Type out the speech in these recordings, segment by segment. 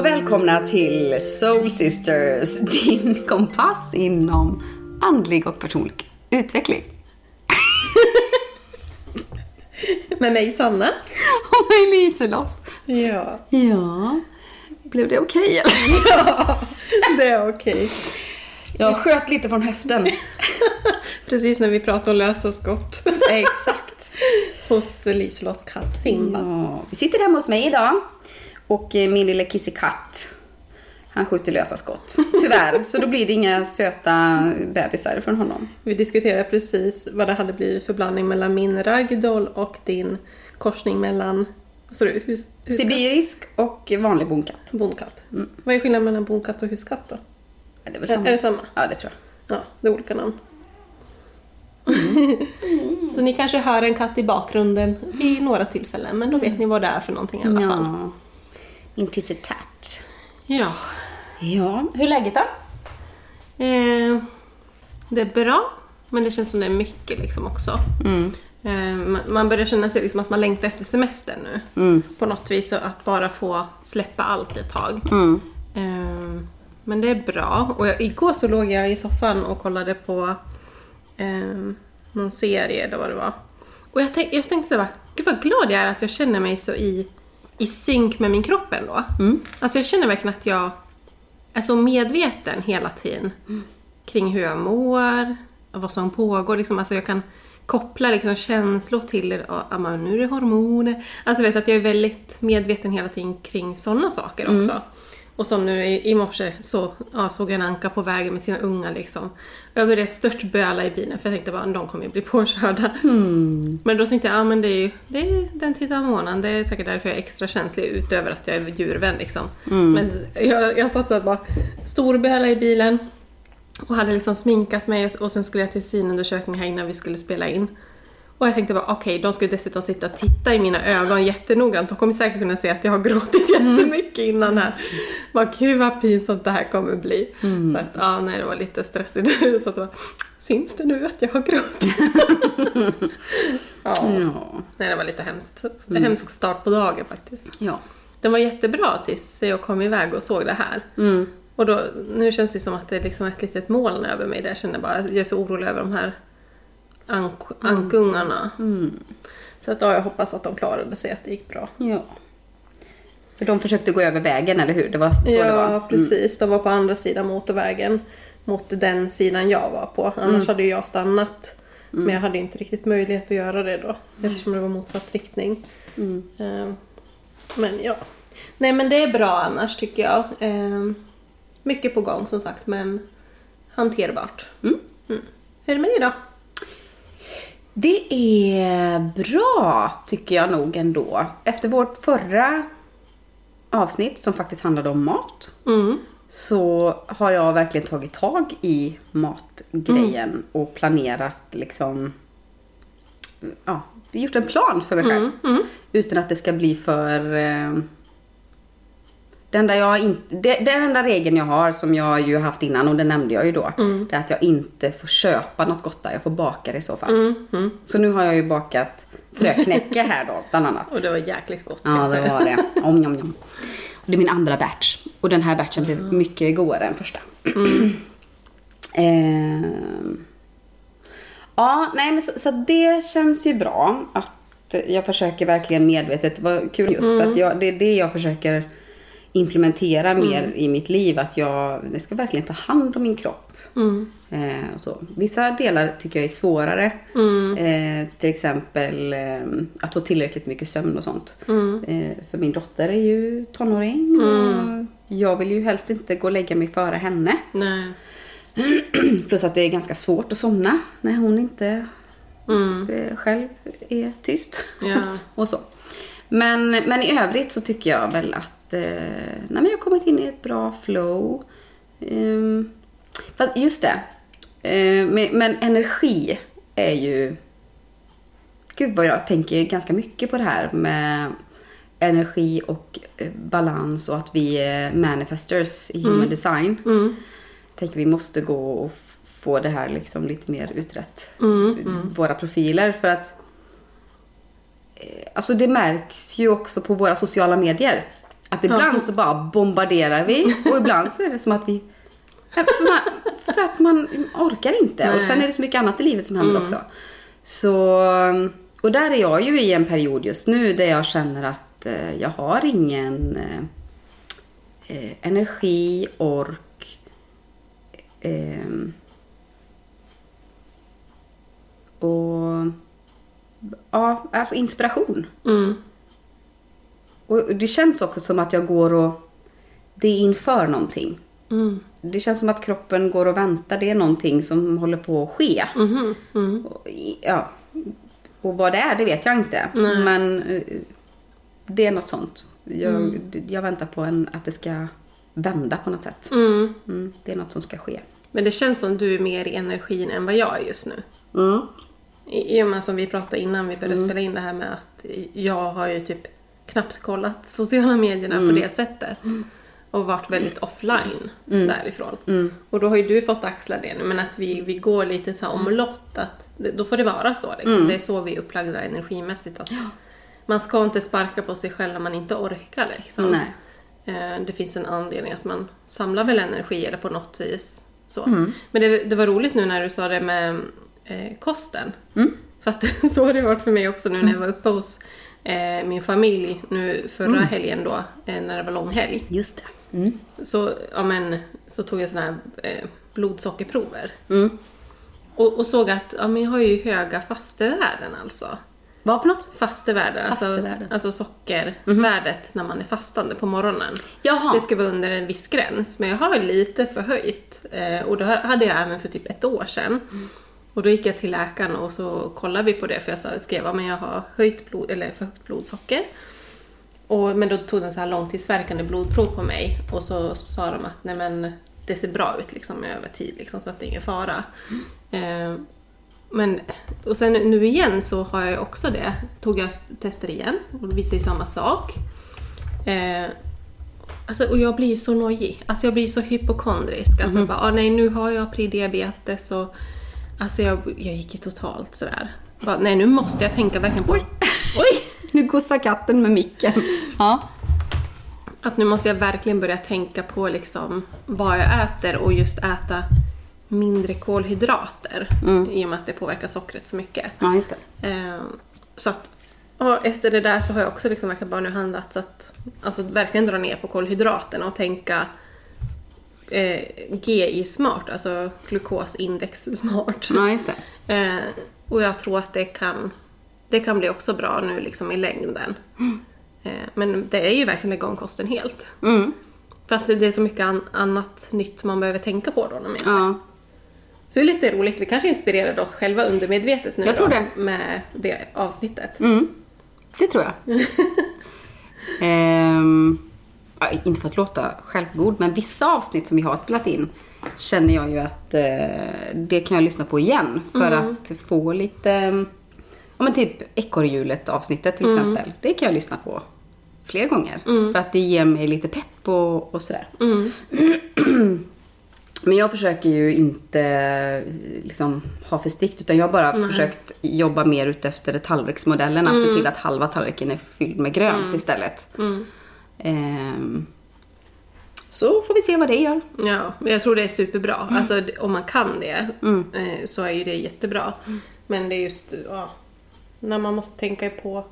Och välkomna till Soul Sisters, din kompass inom andlig och personlig utveckling. Med mig Sanna. Och mig Liselott. Ja. Ja, blev det okej eller? ja, det är okej. Jag sköt lite från höften. Precis när vi pratade om lösa skott. Exakt. Hos Liselotts katt Simba. Ja, vi sitter hemma hos mig idag och eh, min lilla kissekatt han skjuter lösa skott. Tyvärr, så då blir det inga söta bebisar från honom. Vi diskuterade precis vad det hade blivit för blandning mellan min ragdoll och din korsning mellan du, hus, huskatt Sibirisk och vanlig bonkatt. och bondkatt. Vad är skillnaden mellan bondkatt och huskatt då? Ja, det är väl samma? är det samma? Ja, det tror jag. Ja, det är olika namn. Så ni kanske hör en katt i bakgrunden vid några tillfällen, men då vet ni vad det är för någonting i alla fall. Ja. Tissetatt. Ja. Ja, hur är läget då? Eh, det är bra, men det känns som det är mycket liksom också. Mm. Eh, man- börjar känna sig liksom att man längtar efter semester nu. Mm. På något vis, så att bara få släppa allt ett tag. Mm. Eh, men det är bra. Och jag, igår så låg jag i soffan och kollade på eh, någon serie eller vad det var. Och jag, tänk, jag tänkte så här, gud vad glad jag är att jag känner mig så i, i synk med min kropp ändå. Mm. Alltså jag känner verkligen att jag är så medveten hela tiden kring hur jag mår, vad som pågår. Liksom. Alltså jag kan koppla liksom känslor till det. och, nu är det hormoner. Alltså vet att jag är väldigt medveten hela tiden kring sådana saker också. Och som nu i, i morse så ja, såg jag en anka på vägen med sina ungar liksom. Jag började stört böla i bilen för jag tänkte bara de kommer ju bli påkörda. Men då tänkte jag, ja men det är ju det är den tiden av månaden, det är säkert därför jag är extra känslig utöver att jag är djurvän liksom. Men jag, jag satt där bara storböla i bilen och hade liksom sminkat mig och- och sen skulle jag till synundersökning här innan vi skulle spela in. Och jag tänkte bara okej, de ska dessutom sitta och titta i mina ögon jättenoggrant. De kommer säkert kunna se att jag har gråtit jättemycket innan här. Bara gud vad pinsamt det här kommer bli. Så att ja, nej det var lite stressigt. Så att var, syns det nu att jag har gråtit? ja. Ja. Nej, det var lite hemskt. En hemsk start på dagen faktiskt. Ja. Den var jättebra tills jag kom iväg och såg det här. Mm. Och då, nu känns det som att det är liksom ett litet moln över mig där jag känner bara, jag är så orolig över de här ank ankungarna. Mm. Så att ja, jag hoppas att de klarade sig, att det gick bra. Ja. För de försökte gå över vägen, eller hur? Det var så det var. ja, Mm. precis. De var på andra sidan motorvägen. Mot den sidan jag var på. Annars Mm. hade jag stannat. Men jag hade inte riktigt möjlighet att göra det då. Eftersom det var motsatt riktning. Mm. Eh, Men ja. Nej men det är bra annars tycker jag. Eh, Mycket på gång som sagt men hanterbart. Mm. Mm. Hur är det med dig då? Det är bra, tycker jag nog ändå. Efter vårt förra avsnitt, som faktiskt handlade om mat, Mm. så har jag verkligen tagit tag i matgrejen och planerat liksom... Ja, gjort en plan för mig själv. Mm. Mm. Utan att det ska bli för... Eh, det enda, jag inte, det, den enda regeln jag har, som jag ju haft innan, och det nämnde jag ju då, det är att jag inte får köpa något gott där. Jag får baka det i så fall. Mm. Mm. Så nu har jag ju bakat fröknäcke här då, bland annat. Och det var jäkligt gott Ja, det var det. Om, om, om. Och det är min andra batch. Och den här batchen blev mycket godare än första. Ehm. ja, nej men så, så det känns ju bra att jag försöker verkligen medvetet, vad kul just för att jag, det är det jag försöker implementera mer i mitt liv. Att jag, jag ska verkligen ta hand om min kropp. Mm. Eh, och så. Vissa delar tycker jag är svårare. Mm. Eh, till exempel eh, att få tillräckligt mycket sömn och sånt. Mm. Eh, för min dotter är ju tonåring och jag vill ju helst inte gå och lägga mig före henne. Nej. Plus att det är ganska svårt att somna när hon inte Mm. eh, själv är tyst. Ja. och så. Men, men i övrigt så tycker jag väl att eh, nej, men jag har kommit in i ett bra flow. Um, fast just det. Eh, men, men energi är ju... Gud vad jag tänker ganska mycket på det här med energi och eh, balans och att vi är manifestors i human design. Mm. Jag tänker vi måste gå och få det här liksom lite mer utrett. Mm. Våra profiler för att eh, Alltså det märks ju också på våra sociala medier. Att ibland så bara bombarderar vi och ibland så är det som att vi... För, man, för att man orkar inte. Och Nej. sen är det så mycket annat i livet som händer också. Så... Och där är jag ju i en period just nu där jag känner att eh, jag har ingen eh, eh, energi, ork, ehm, och ja, alltså inspiration. Mm. Och det känns också som att jag går och det är inför någonting. Mm. Det känns som att kroppen går och väntar. Det är någonting som håller på att ske. Mhm. Mm. Och, ja, och vad det är, det vet jag inte. Nej. Men eh, det är något sånt. Jag, Mm. jag väntar på en, att det ska vända på något sätt. Mm. Mm, det är något som ska ske. Men det känns som du är mer i energin än vad jag är just nu. Mm. I i och med som vi pratade innan vi började spela in det här med att jag har ju typ knappt kollat sociala medierna på det sättet. Och varit väldigt offline därifrån. Och då har ju du fått axla det nu, men att vi, vi går lite så här omlott. Att det, då får det vara så. Liksom. Det är så vi är upplagda energimässigt. Att Man ska inte sparka på sig själv när man inte orkar. Liksom. Nej. Eh, Det finns en anledning att man samlar väl energi eller på något vis. Så. Men det, det var roligt nu när du sa det med eh, kosten. För att så har det varit för mig också nu när jag var uppe hos eh, min familj nu förra helgen då, eh, när det var långhelg. Just det. Mm. Så, ja, men, så tog jag såna här eh, blodsockerprover. Mm. Och, och såg att ja, men jag har ju höga fastevärden alltså. Vad för något? Fastevärden, alltså, alltså sockervärdet när man är fastande på morgonen. Jaha. Det ska vara under en viss gräns, men jag har väl lite förhöjt. Eh, och det hade jag även för typ ett år sedan. Och då gick jag till läkaren och så kollade vi på det, för jag skrev att jag har höjt blod, eller för högt blodsocker. Och, men då tog den så här långtidsverkande blodprov på mig och så sa de att nej men det ser bra ut liksom över tid liksom, så att det är ingen fara. Eh, men, och sen nu igen så har jag också det. Tog jag tester igen och det visar ju samma sak. Eh, alltså, och jag blir ju så nojig. Alltså jag blir så hypokondrisk. Alltså bara, ah, nej nu har jag prediabetes och alltså jag, jag gick ju totalt sådär. Bara, nej nu måste jag tänka verkligen på... Oj. Oj! Nu gossar katten med micken. Ja. Att nu måste jag verkligen börja tänka på liksom vad jag äter och just äta mindre kolhydrater. I och med att det påverkar sockret så mycket. ja, just det. Eh, så att och efter det där så har jag också liksom verkligen bara nu handlat så att alltså verkligen dra ner på kolhydraterna och tänka eh, GI smart, alltså glukosindex smart. Ja, just det. Eh, och jag tror att det kan, det kan bli också bra nu liksom i längden. Eh, men det är ju verkligen igång kosten helt. Mm. För att det, det är så mycket an, annat nytt man behöver tänka på då. Ja. Så det är lite roligt, vi kanske inspirerade oss själva undermedvetet nu Jag tror då, det. med det avsnittet. Mm. Det tror jag. Ja, inte för att låta självgod, men vissa avsnitt som vi har spelat in känner jag ju att eh, det kan jag lyssna på igen för att få lite, ja men typ ekorrhjulet avsnittet till exempel. Det kan jag lyssna på fler gånger för att det ger mig lite pepp och, och sådär. Men jag försöker ju inte eh, liksom, ha för strikt utan jag har bara försökt jobba mer utefter tallriksmodellen. Att se till att halva tallriken är fylld med grönt istället. Ehm, så får vi se vad det gör. Ja, men jag tror det är superbra. Alltså d- om man kan det eh, så är ju det jättebra. Men det är just ja, när man måste tänka på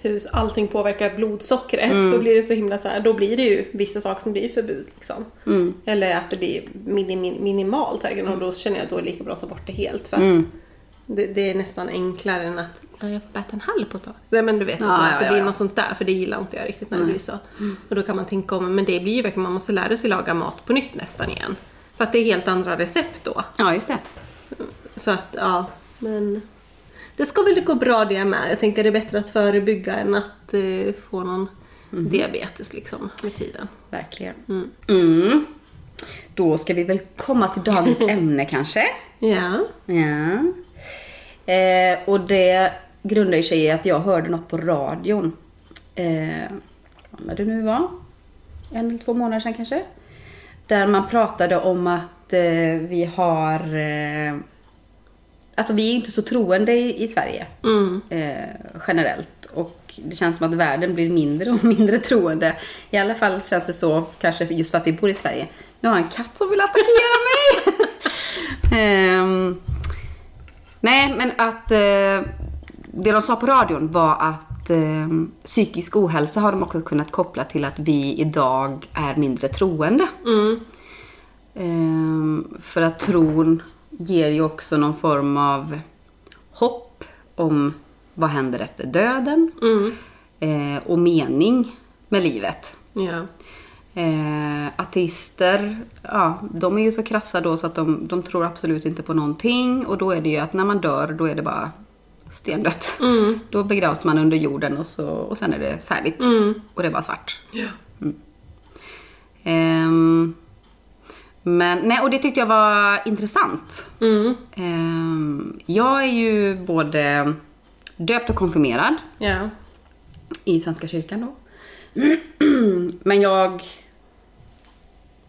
hur allting påverkar blodsockret så blir det så himla så här, då blir det ju vissa saker som blir förbud liksom. Eller att det blir mini, mini, minimalt och då känner jag att då är det lika bra att ta bort det helt för att det, det är nästan enklare än att ja, jag får bara äta en halv potatis. Nej, men du vet, Ja, alltså, ja, att det ja, blir ja. något sånt där för det gillar inte jag riktigt när det blir så. Och då kan man tänka om, men det blir ju verkligen, man måste lära sig laga mat på nytt nästan igen. För att det är helt andra recept då. Ja, just det. Så att, ja, men det ska väl gå bra det med. Jag tänker det är bättre att förebygga än att eh, få någon diabetes liksom med tiden. Verkligen. Mm. Då ska vi väl komma till dagens ämne kanske. Ja. Ja. Eh, och det grundar sig i att jag hörde något på radion. Eh, när det nu var. En eller två månader sedan kanske. Där man pratade om att eh, vi har... Eh, alltså vi är inte så troende i, i Sverige eh, generellt. Och det känns som att världen blir mindre och mindre troende. I alla fall känns det så, kanske just för att vi bor i Sverige. Nu har jag en katt som vill attackera mig! Ehm, nej, men att eh, det de sa på radion var att eh, psykisk ohälsa har de också kunnat koppla till att vi idag är mindre troende. Ehm, för att tron ger ju också någon form av hopp om vad händer efter döden eh, och mening med livet. Ja. Eh, ateister, ja, de är ju så krassa då så att de, de tror absolut inte på någonting och då är det ju att när man dör då är det bara stendött. Då begravs man under jorden och, så, och sen är det färdigt. Och det är bara svart. Ja. Ehm, men, nej, och det tyckte jag var intressant. Ehm, jag är ju både döpt och konfirmerad Ja. i Svenska kyrkan då. Men jag...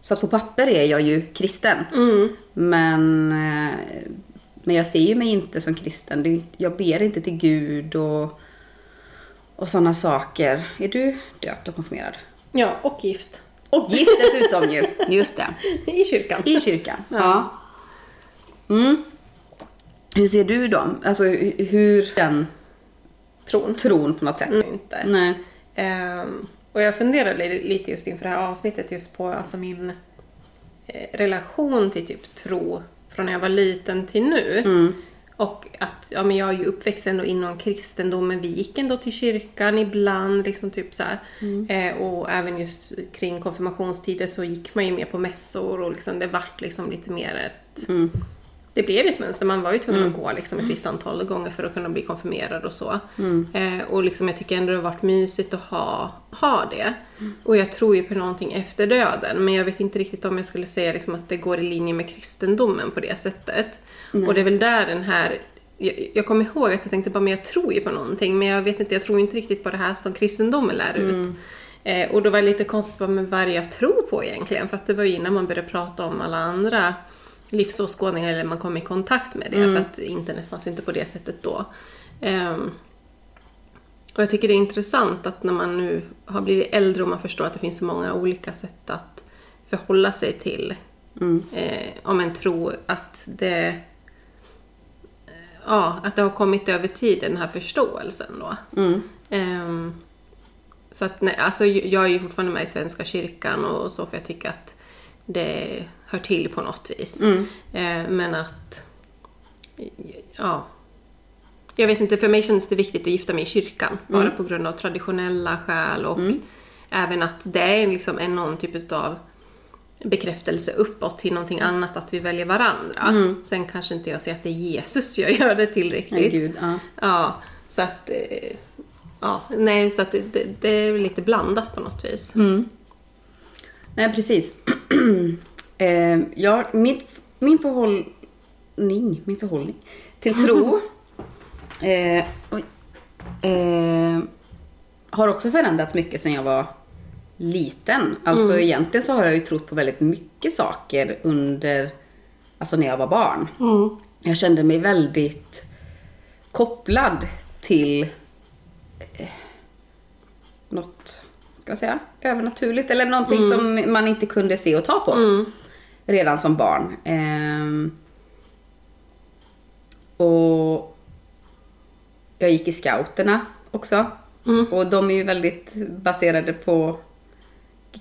Så att på papper är jag ju kristen. Men, eh, men jag ser ju mig inte som kristen. Jag ber inte till Gud och, och sådana saker. Är du döpt och konfirmerad? ja, och gift. Och gift dessutom ju. Just det. I kyrkan. I kyrkan. Ja. Mm. Hur ser du då? Alltså hu- hur den Tron. tron på något sätt? Mm, inte. Nej. Ehm, och jag funderar li- lite just inför det här avsnittet just på alltså min eh, relation till typ tro från när jag var liten till nu. Mm. Och att ja, men jag är ju uppväxt ändå inom kristendomen. Vi gick ändå till kyrkan ibland. Liksom typ så här. Mm. Eh, och även just kring konfirmationstider så gick man ju med på mässor och liksom, det vart liksom lite mer ett... Mm. Det blev ju ett mönster. Man var ju tvungen att gå liksom ett visst antal gånger för att kunna bli konfirmerad och så. Eh, och liksom, jag tycker ändå det har varit mysigt att ha, ha det. Och jag tror ju på någonting efter döden. Men jag vet inte riktigt om jag skulle säga liksom att det går i linje med kristendomen på det sättet. Och det är väl där den här... Jag, jag kommer ihåg att jag tänkte bara, men jag tror ju på någonting. Men jag vet inte, jag tror inte riktigt på det här som kristendomen lär ut. Eh, och då var det lite konstigt, bara, men vad är det jag tror på egentligen? För att det var ju innan man började prata om alla andra livsåskådningar eller man kom i kontakt med det. För att internet fanns inte på det sättet då. Ehm, och jag tycker det är intressant att när man nu har blivit äldre och man förstår att det finns så många olika sätt att förhålla sig till eh, om en tro, att det ja, att det har kommit över tid, den här förståelsen då. Ehm, så att nej, alltså jag är ju fortfarande med i Svenska kyrkan och så för jag tycker att det hör till på något vis. Eh, men att, ja. Jag vet inte, för mig känns det viktigt att gifta mig i kyrkan. Bara på grund av traditionella skäl och även att det är liksom en någon typ av bekräftelse uppåt till någonting annat, att vi väljer varandra. Sen kanske inte jag ser att det är Jesus jag gör det tillräckligt. Nej, gud, ja. Ja, så att... eh, Ja, nej, så att det, det, är lite blandat på något vis. Nej, precis. eh, ja, min, min förhållning, min förhållning till tro eh, oj, eh, har också förändrats mycket sedan jag var liten. Alltså egentligen så har jag ju trott på väldigt mycket saker under, alltså när jag var barn. Jag kände mig väldigt kopplad till eh, något, ska jag säga, övernaturligt eller någonting som man inte kunde se och ta på redan som barn. Ehm, och jag gick i scouterna också. Och de är ju väldigt baserade på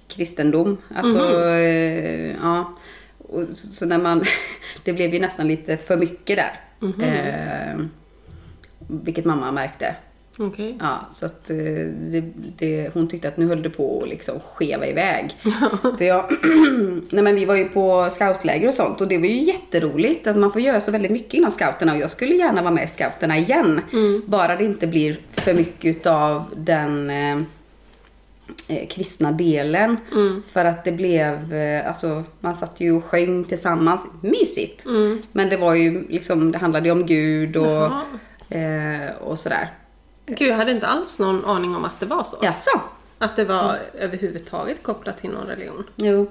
kristendom. Alltså, eh, ja. Och så, så när man, det blev ju nästan lite för mycket där. Ehm, vilket mamma märkte. Okej. Ja, så att eh, det, det, hon tyckte att nu höll det på att liksom skeva iväg. För jag, nej men vi var ju på scoutläger och sånt och det var ju jätteroligt att man får göra så väldigt mycket inom scouterna och jag skulle gärna vara med i scouterna igen. Bara det inte blir för mycket utav den eh, eh, kristna delen. För att det blev, eh, alltså man satt ju och sjöng tillsammans, mysigt. Men det var ju liksom, det handlade ju om Gud och, eh, och sådär. Gud, jag hade inte alls någon aning om att det var så. Jaså? Att det var överhuvudtaget kopplat till någon religion. Jo.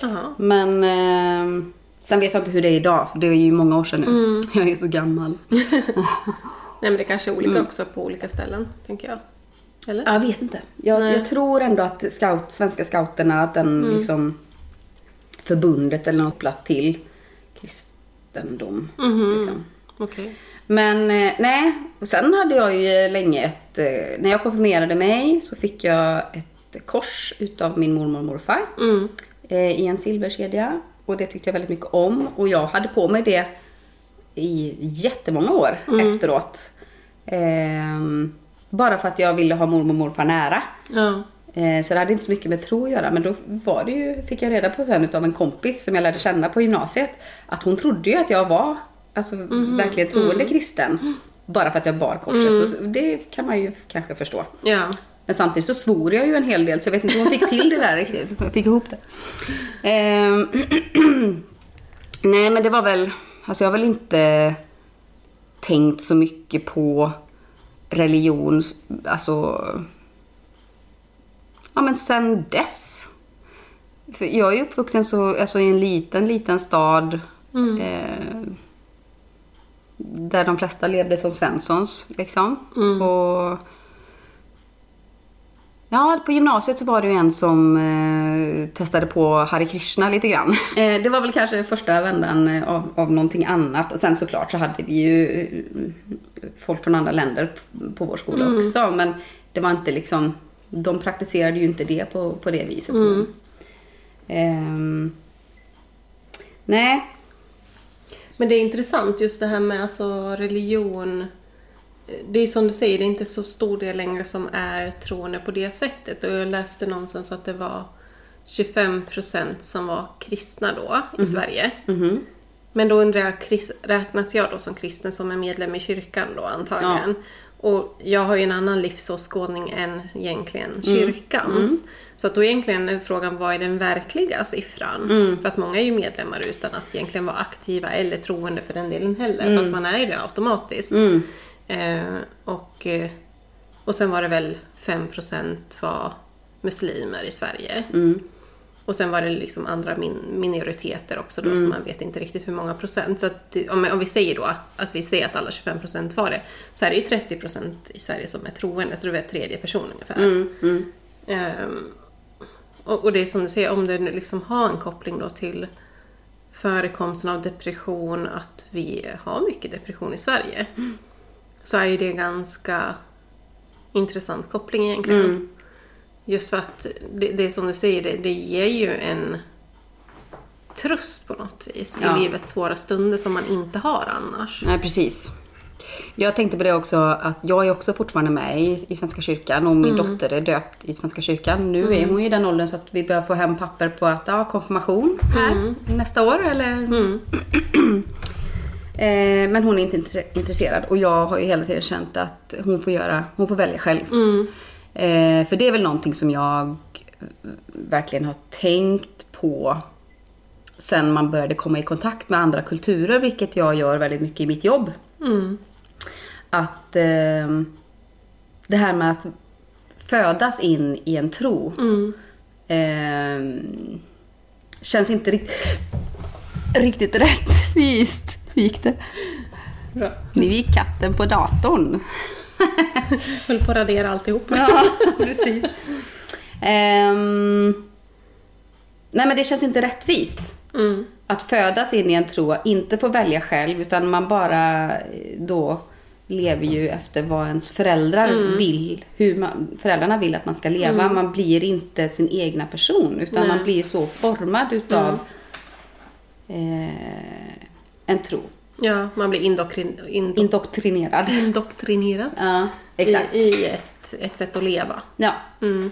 Jaha. Men, eh, Sen vet jag inte hur det är idag, för det är ju många år sedan nu. Jag är så gammal. Nej men det kanske är olika Mm. också på olika ställen, tänker jag. Eller? Jag vet inte. Jag, jag tror ändå att scout, svenska scouterna, att den Mm. liksom förbundet eller något platt till kristendom. Mhm. Liksom. Okej. Men eh, nej, och sen hade jag ju länge ett, eh, när jag konfirmerade mig så fick jag ett kors utav min mormor och morfar Mm. eh, i en silverkedja. Och det tyckte jag väldigt mycket om. Och jag hade på mig det i jättemånga år efteråt. Ehm, bara för att jag ville ha mormor och morfar nära. Ja. Så det hade inte så mycket med tro att göra. Men då var det ju, fick jag reda på sen utav en kompis som jag lärde känna på gymnasiet. Att hon trodde ju att jag var alltså, verkligen troende kristen. Bara för att jag bar korset. Och det kan man ju kanske förstå. Ja. Men samtidigt så svor jag ju en hel del så jag vet inte om hon fick till det där riktigt. Jag fick ihop det. Ehm, Nej men det var väl, alltså jag har väl inte tänkt så mycket på religion, alltså Ja men sen dess. För jag är ju uppvuxen så, alltså i en liten, liten stad. Eh, där de flesta levde som Svenssons liksom. Och Ja, på gymnasiet så var det ju en som eh, testade på Hare Krishna lite grann. Eh, det var väl kanske första vändan eh, av, av någonting annat. Och sen såklart så hade vi ju eh, folk från andra länder på vår skola också. Men det var inte liksom, de praktiserade ju inte det på, på det viset. Mm. Ehm, nej, Men det är intressant just det här med alltså religion. Det är som du säger, det är inte så stor del längre som är troende på det sättet. Och jag läste någonstans att det var 25% som var kristna då i Sverige. mhm. Men då undrar jag, räknas jag då som kristen som är medlem i kyrkan då antagligen? Och jag har ju en annan livsåskådning än egentligen kyrkans. Så att då egentligen är frågan, vad är den verkliga siffran? För att många är ju medlemmar utan att egentligen vara aktiva eller troende för den delen heller. För att man är ju det automatiskt. Eh, och, eh, och sen var det väl 5% var muslimer i Sverige. Och sen var det liksom andra min- minoriteter också då, så man vet inte riktigt hur många procent. Så att, om, om vi säger då att vi säger att alla 25 procent var det, så är det ju 30 procent i Sverige som är troende, så det är tredje person ungefär. Ehm, och, och det är som du säger, om det nu liksom har en koppling då till förekomsten av depression, att vi har mycket depression i Sverige, så är ju det en ganska intressant koppling egentligen. Just för att det, det som du säger, det, det ger ju en tröst på något vis i Ja. livets svåra stunder som man inte har annars. Nej, precis. Jag tänkte på det också att jag är också fortfarande med i, i Svenska kyrkan och min dotter är döpt i Svenska kyrkan. Nu är hon i den åldern så att vi börjar få hem papper på att ja, konfirmation här nästa år eller? Eh, men hon är inte intre- intresserad och jag har ju hela tiden känt att hon får göra, hon får välja själv. Eh, för det är väl någonting som jag verkligen har tänkt på sen man började komma i kontakt med andra kulturer, vilket jag gör väldigt mycket i mitt jobb. Att eh, det här med att födas in i en tro eh, känns inte riktigt, riktigt rättvist. Hur gick det? Bra. Nu gick katten på datorn. Höll på att radera alltihop. Ja, precis. Ehm, nej men det känns inte rättvist. Mm. Att födas in i en tro, inte få välja själv utan man bara eh, då lever ju efter vad ens föräldrar vill. Hur man, föräldrarna vill att man ska leva. Man blir inte sin egna person utan Nej. man blir så formad utav eh, en tro. Ja, man blir indoktrin, indo, Indoktrinerad. indoktrinerad Ja, exakt. i, i ett, ett sätt att leva. Ja. Mm.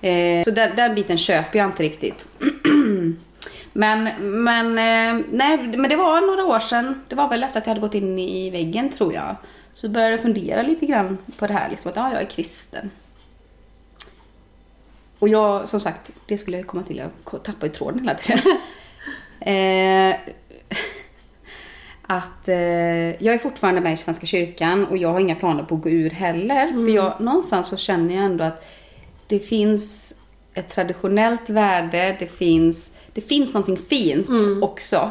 Eh, så den, den biten köper jag inte riktigt. men, men, eh, nej, men det var några år sedan. Det var väl efter att jag hade gått in i väggen tror jag. Så började jag fundera lite grann på det här. Liksom, att ja, jag är kristen. Och jag, som sagt, det skulle jag komma till. Jag tappar ju tråden hela tiden. eh, att eh, jag är fortfarande med i Svenska kyrkan och jag har inga planer på att gå ur heller. För jag, någonstans så känner jag ändå att det finns ett traditionellt värde, det finns, det finns någonting fint också.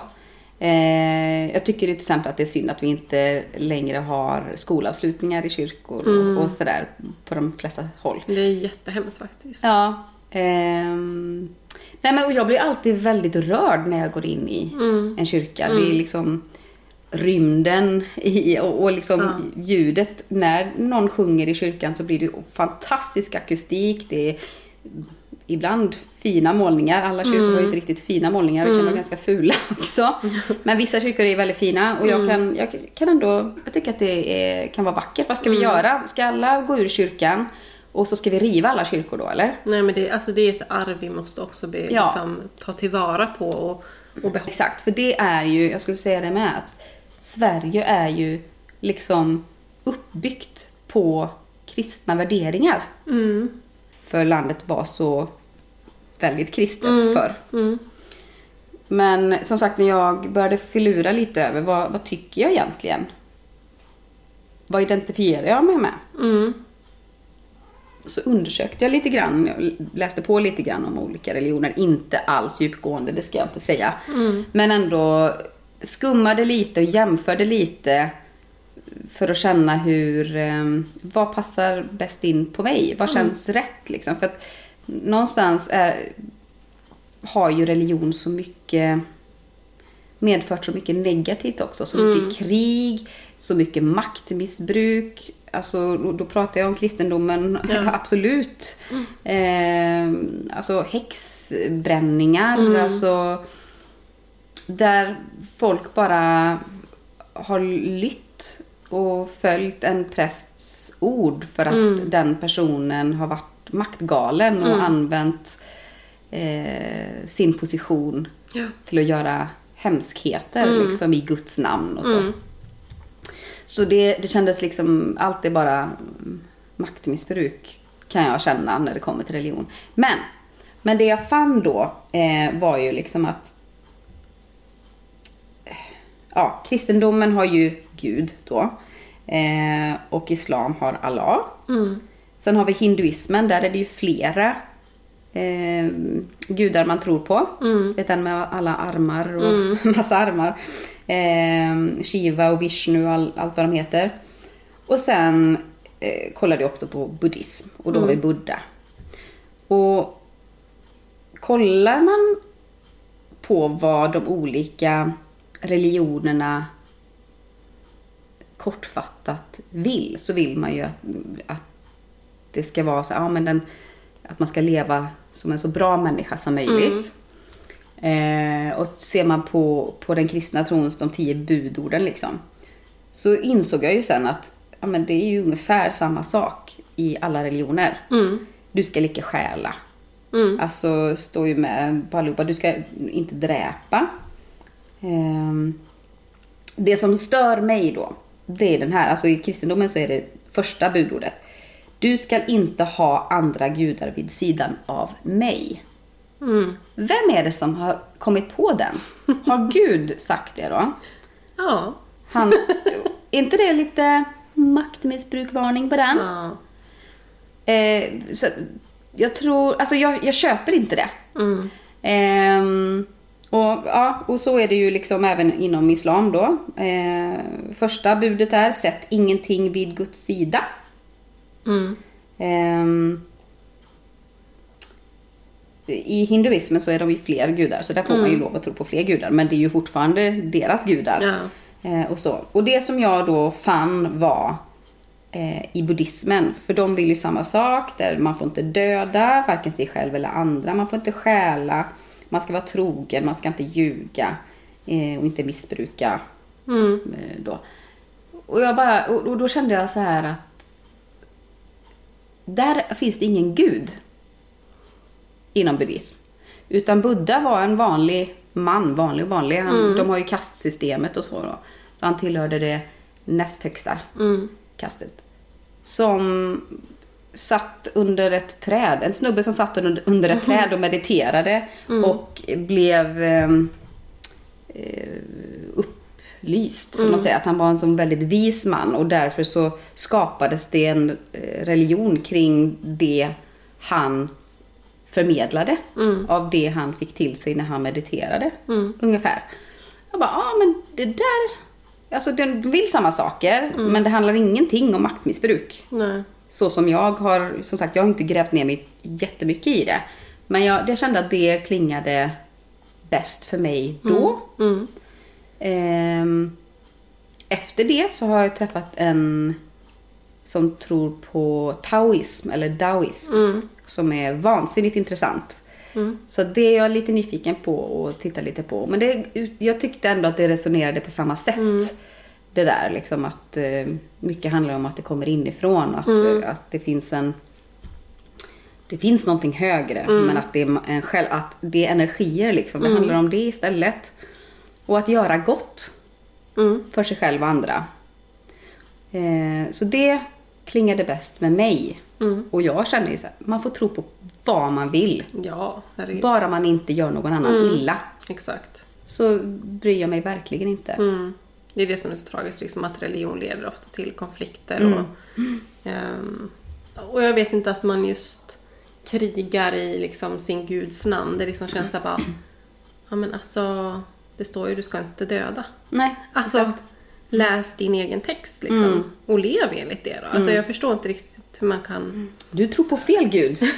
Eh, jag tycker till exempel att det är synd att vi inte längre har skolavslutningar i kyrkor Mm. och, sådär på de flesta håll. Det är jättehemskt faktiskt. Ja. ehm, nej men och jag blir alltid väldigt rörd när jag går in i Mm. en kyrka. Det är liksom rymden i, och, och liksom Ja. ljudet. När någon sjunger i kyrkan så blir det fantastisk akustik. Det är ibland fina målningar. Alla kyrkor har ju inte riktigt fina målningar. Det kan vara ganska fula också. Men vissa kyrkor är väldigt fina och jag kan, jag kan ändå, jag tycker att det är, kan vara vackert. Vad ska vi göra? Ska alla gå ur kyrkan? Och så ska vi riva alla kyrkor då eller? Nej men det, alltså det är ett arv vi måste också be, Ja. liksom, ta tillvara på och, och behålla. Exakt, för det är ju, jag skulle säga det med, att Sverige är ju liksom uppbyggt på kristna värderingar. Mm. För landet var så väldigt kristet förr. Mm. Men som sagt, när jag började filura lite över vad, vad tycker jag egentligen? Vad identifierar jag mig med? Mm. Så undersökte jag lite grann, jag läste på lite grann om olika religioner. Inte alls djupgående, det ska jag inte säga. Men ändå skummade lite och jämförde lite för att känna hur, eh, vad passar bäst in på mig? Vad känns rätt liksom? För att någonstans är, har ju religion så mycket medfört så mycket negativt också. Så mycket krig, så mycket maktmissbruk. Alltså, då, pratar jag om kristendomen, absolut. Eh, alltså häxbränningar, alltså där folk bara har lytt och följt en prästs ord för att den personen har varit maktgalen och använt eh, sin position Ja. till att göra hemskheter liksom, i Guds namn och så. Så det, det kändes liksom, allt är bara mm, maktmissbruk kan jag känna när det kommer till religion. Men, men det jag fann då eh, var ju liksom att eh, ja, kristendomen har ju Gud då. Eh, och islam har Allah. Mm. Sen har vi hinduismen, där är det ju flera eh, gudar man tror på. Mm. Vet den med alla armar och massa armar. Eh, Shiva och Vishnu och all, allt vad de heter. Och sen eh, kollade jag också på buddhism och då har vi Buddha. Och kollar man på vad de olika religionerna kortfattat vill så vill man ju att, att det ska vara så ja, men den, att man ska leva som en så bra människa som möjligt. Eh, och ser man på, på den kristna trons de tio budorden liksom, så insåg jag ju sen att ja, men det är ju ungefär samma sak i alla religioner. Mm. Du ska icke stjäla. Mm. Alltså står ju med på allihopa. Du ska inte dräpa. Ehm, det som stör mig då, det är den här. Alltså i kristendomen så är det första budordet. Du ska inte ha andra gudar vid sidan av mig. Mm. Vem är det som har kommit på den? Har Gud sagt det då? Ja. Hans, är inte det lite maktmissbrukvarning på den? ja. Eh, så jag tror, alltså jag, jag köper inte det. Mm. Ehm, och, ja, och så är det ju liksom även inom islam då. Eh, första budet är sätt ingenting vid Guds sida. Mm. Ehm, I hinduismen så är de ju fler gudar, så där får man ju lov att tro på fler gudar. Men det är ju fortfarande deras gudar. Ja. Eh, och, så. och det som jag då fann var eh, i buddhismen, för de vill ju samma sak, där man får inte döda varken sig själv eller andra, man får inte stjäla, man ska vara trogen, man ska inte ljuga eh, och inte missbruka Mm. eh, då. Och, jag bara, och, och då kände jag så här att där finns det ingen gud inom buddhism. Utan Buddha var en vanlig man, vanlig och vanlig. Han, De har ju kastsystemet och så då. Så han tillhörde det näst högsta Mm. kastet. Som satt under ett träd. En snubbe som satt under, under ett träd och mediterade och blev ehm, eh, upplyst. Som man säger, att han var en sån väldigt vis man och därför så skapades det en eh, religion kring det han förmedlade av det han fick till sig när han mediterade. Ungefär. Jag bara, ja ah, men det där, alltså den vill samma saker, men det handlar ingenting om maktmissbruk. Nej. Så som jag har, som sagt, jag har inte grävt ner mig jättemycket i det. Men jag, jag kände att det klingade bäst för mig då. Mm. Ehm, efter det så har jag träffat en som tror på taoism eller daoism. Mm. Som är vansinnigt intressant. Så det är jag lite nyfiken på och tittar lite på. Men det, jag tyckte ändå att det resonerade på samma sätt. Det där liksom att eh, mycket handlar om att det kommer inifrån och att, eh, att det finns en det finns någonting högre, men att det, är en själv, att det är energier liksom. Det handlar om det istället. Och att göra gott Mm. för sig själv och andra. Eh, så det klingade bäst med mig. Mm. Och jag känner ju så här, man får tro på vad man vill. Ja. Bara man inte gör någon annan illa. Exakt. Så bryr jag mig verkligen inte. Mm. Det är det som är så tragiskt, liksom, att religion leder ofta till konflikter. Mm. Och, ehm, och jag vet inte att man just krigar i liksom, sin guds namn. Det liksom känns så här bara, ja men alltså, det står ju du ska inte döda. Nej, Alltså, exakt. läs din egen text liksom, Mm. och lev enligt det då. Alltså jag förstår inte riktigt hur man kan... Du tror på fel gud.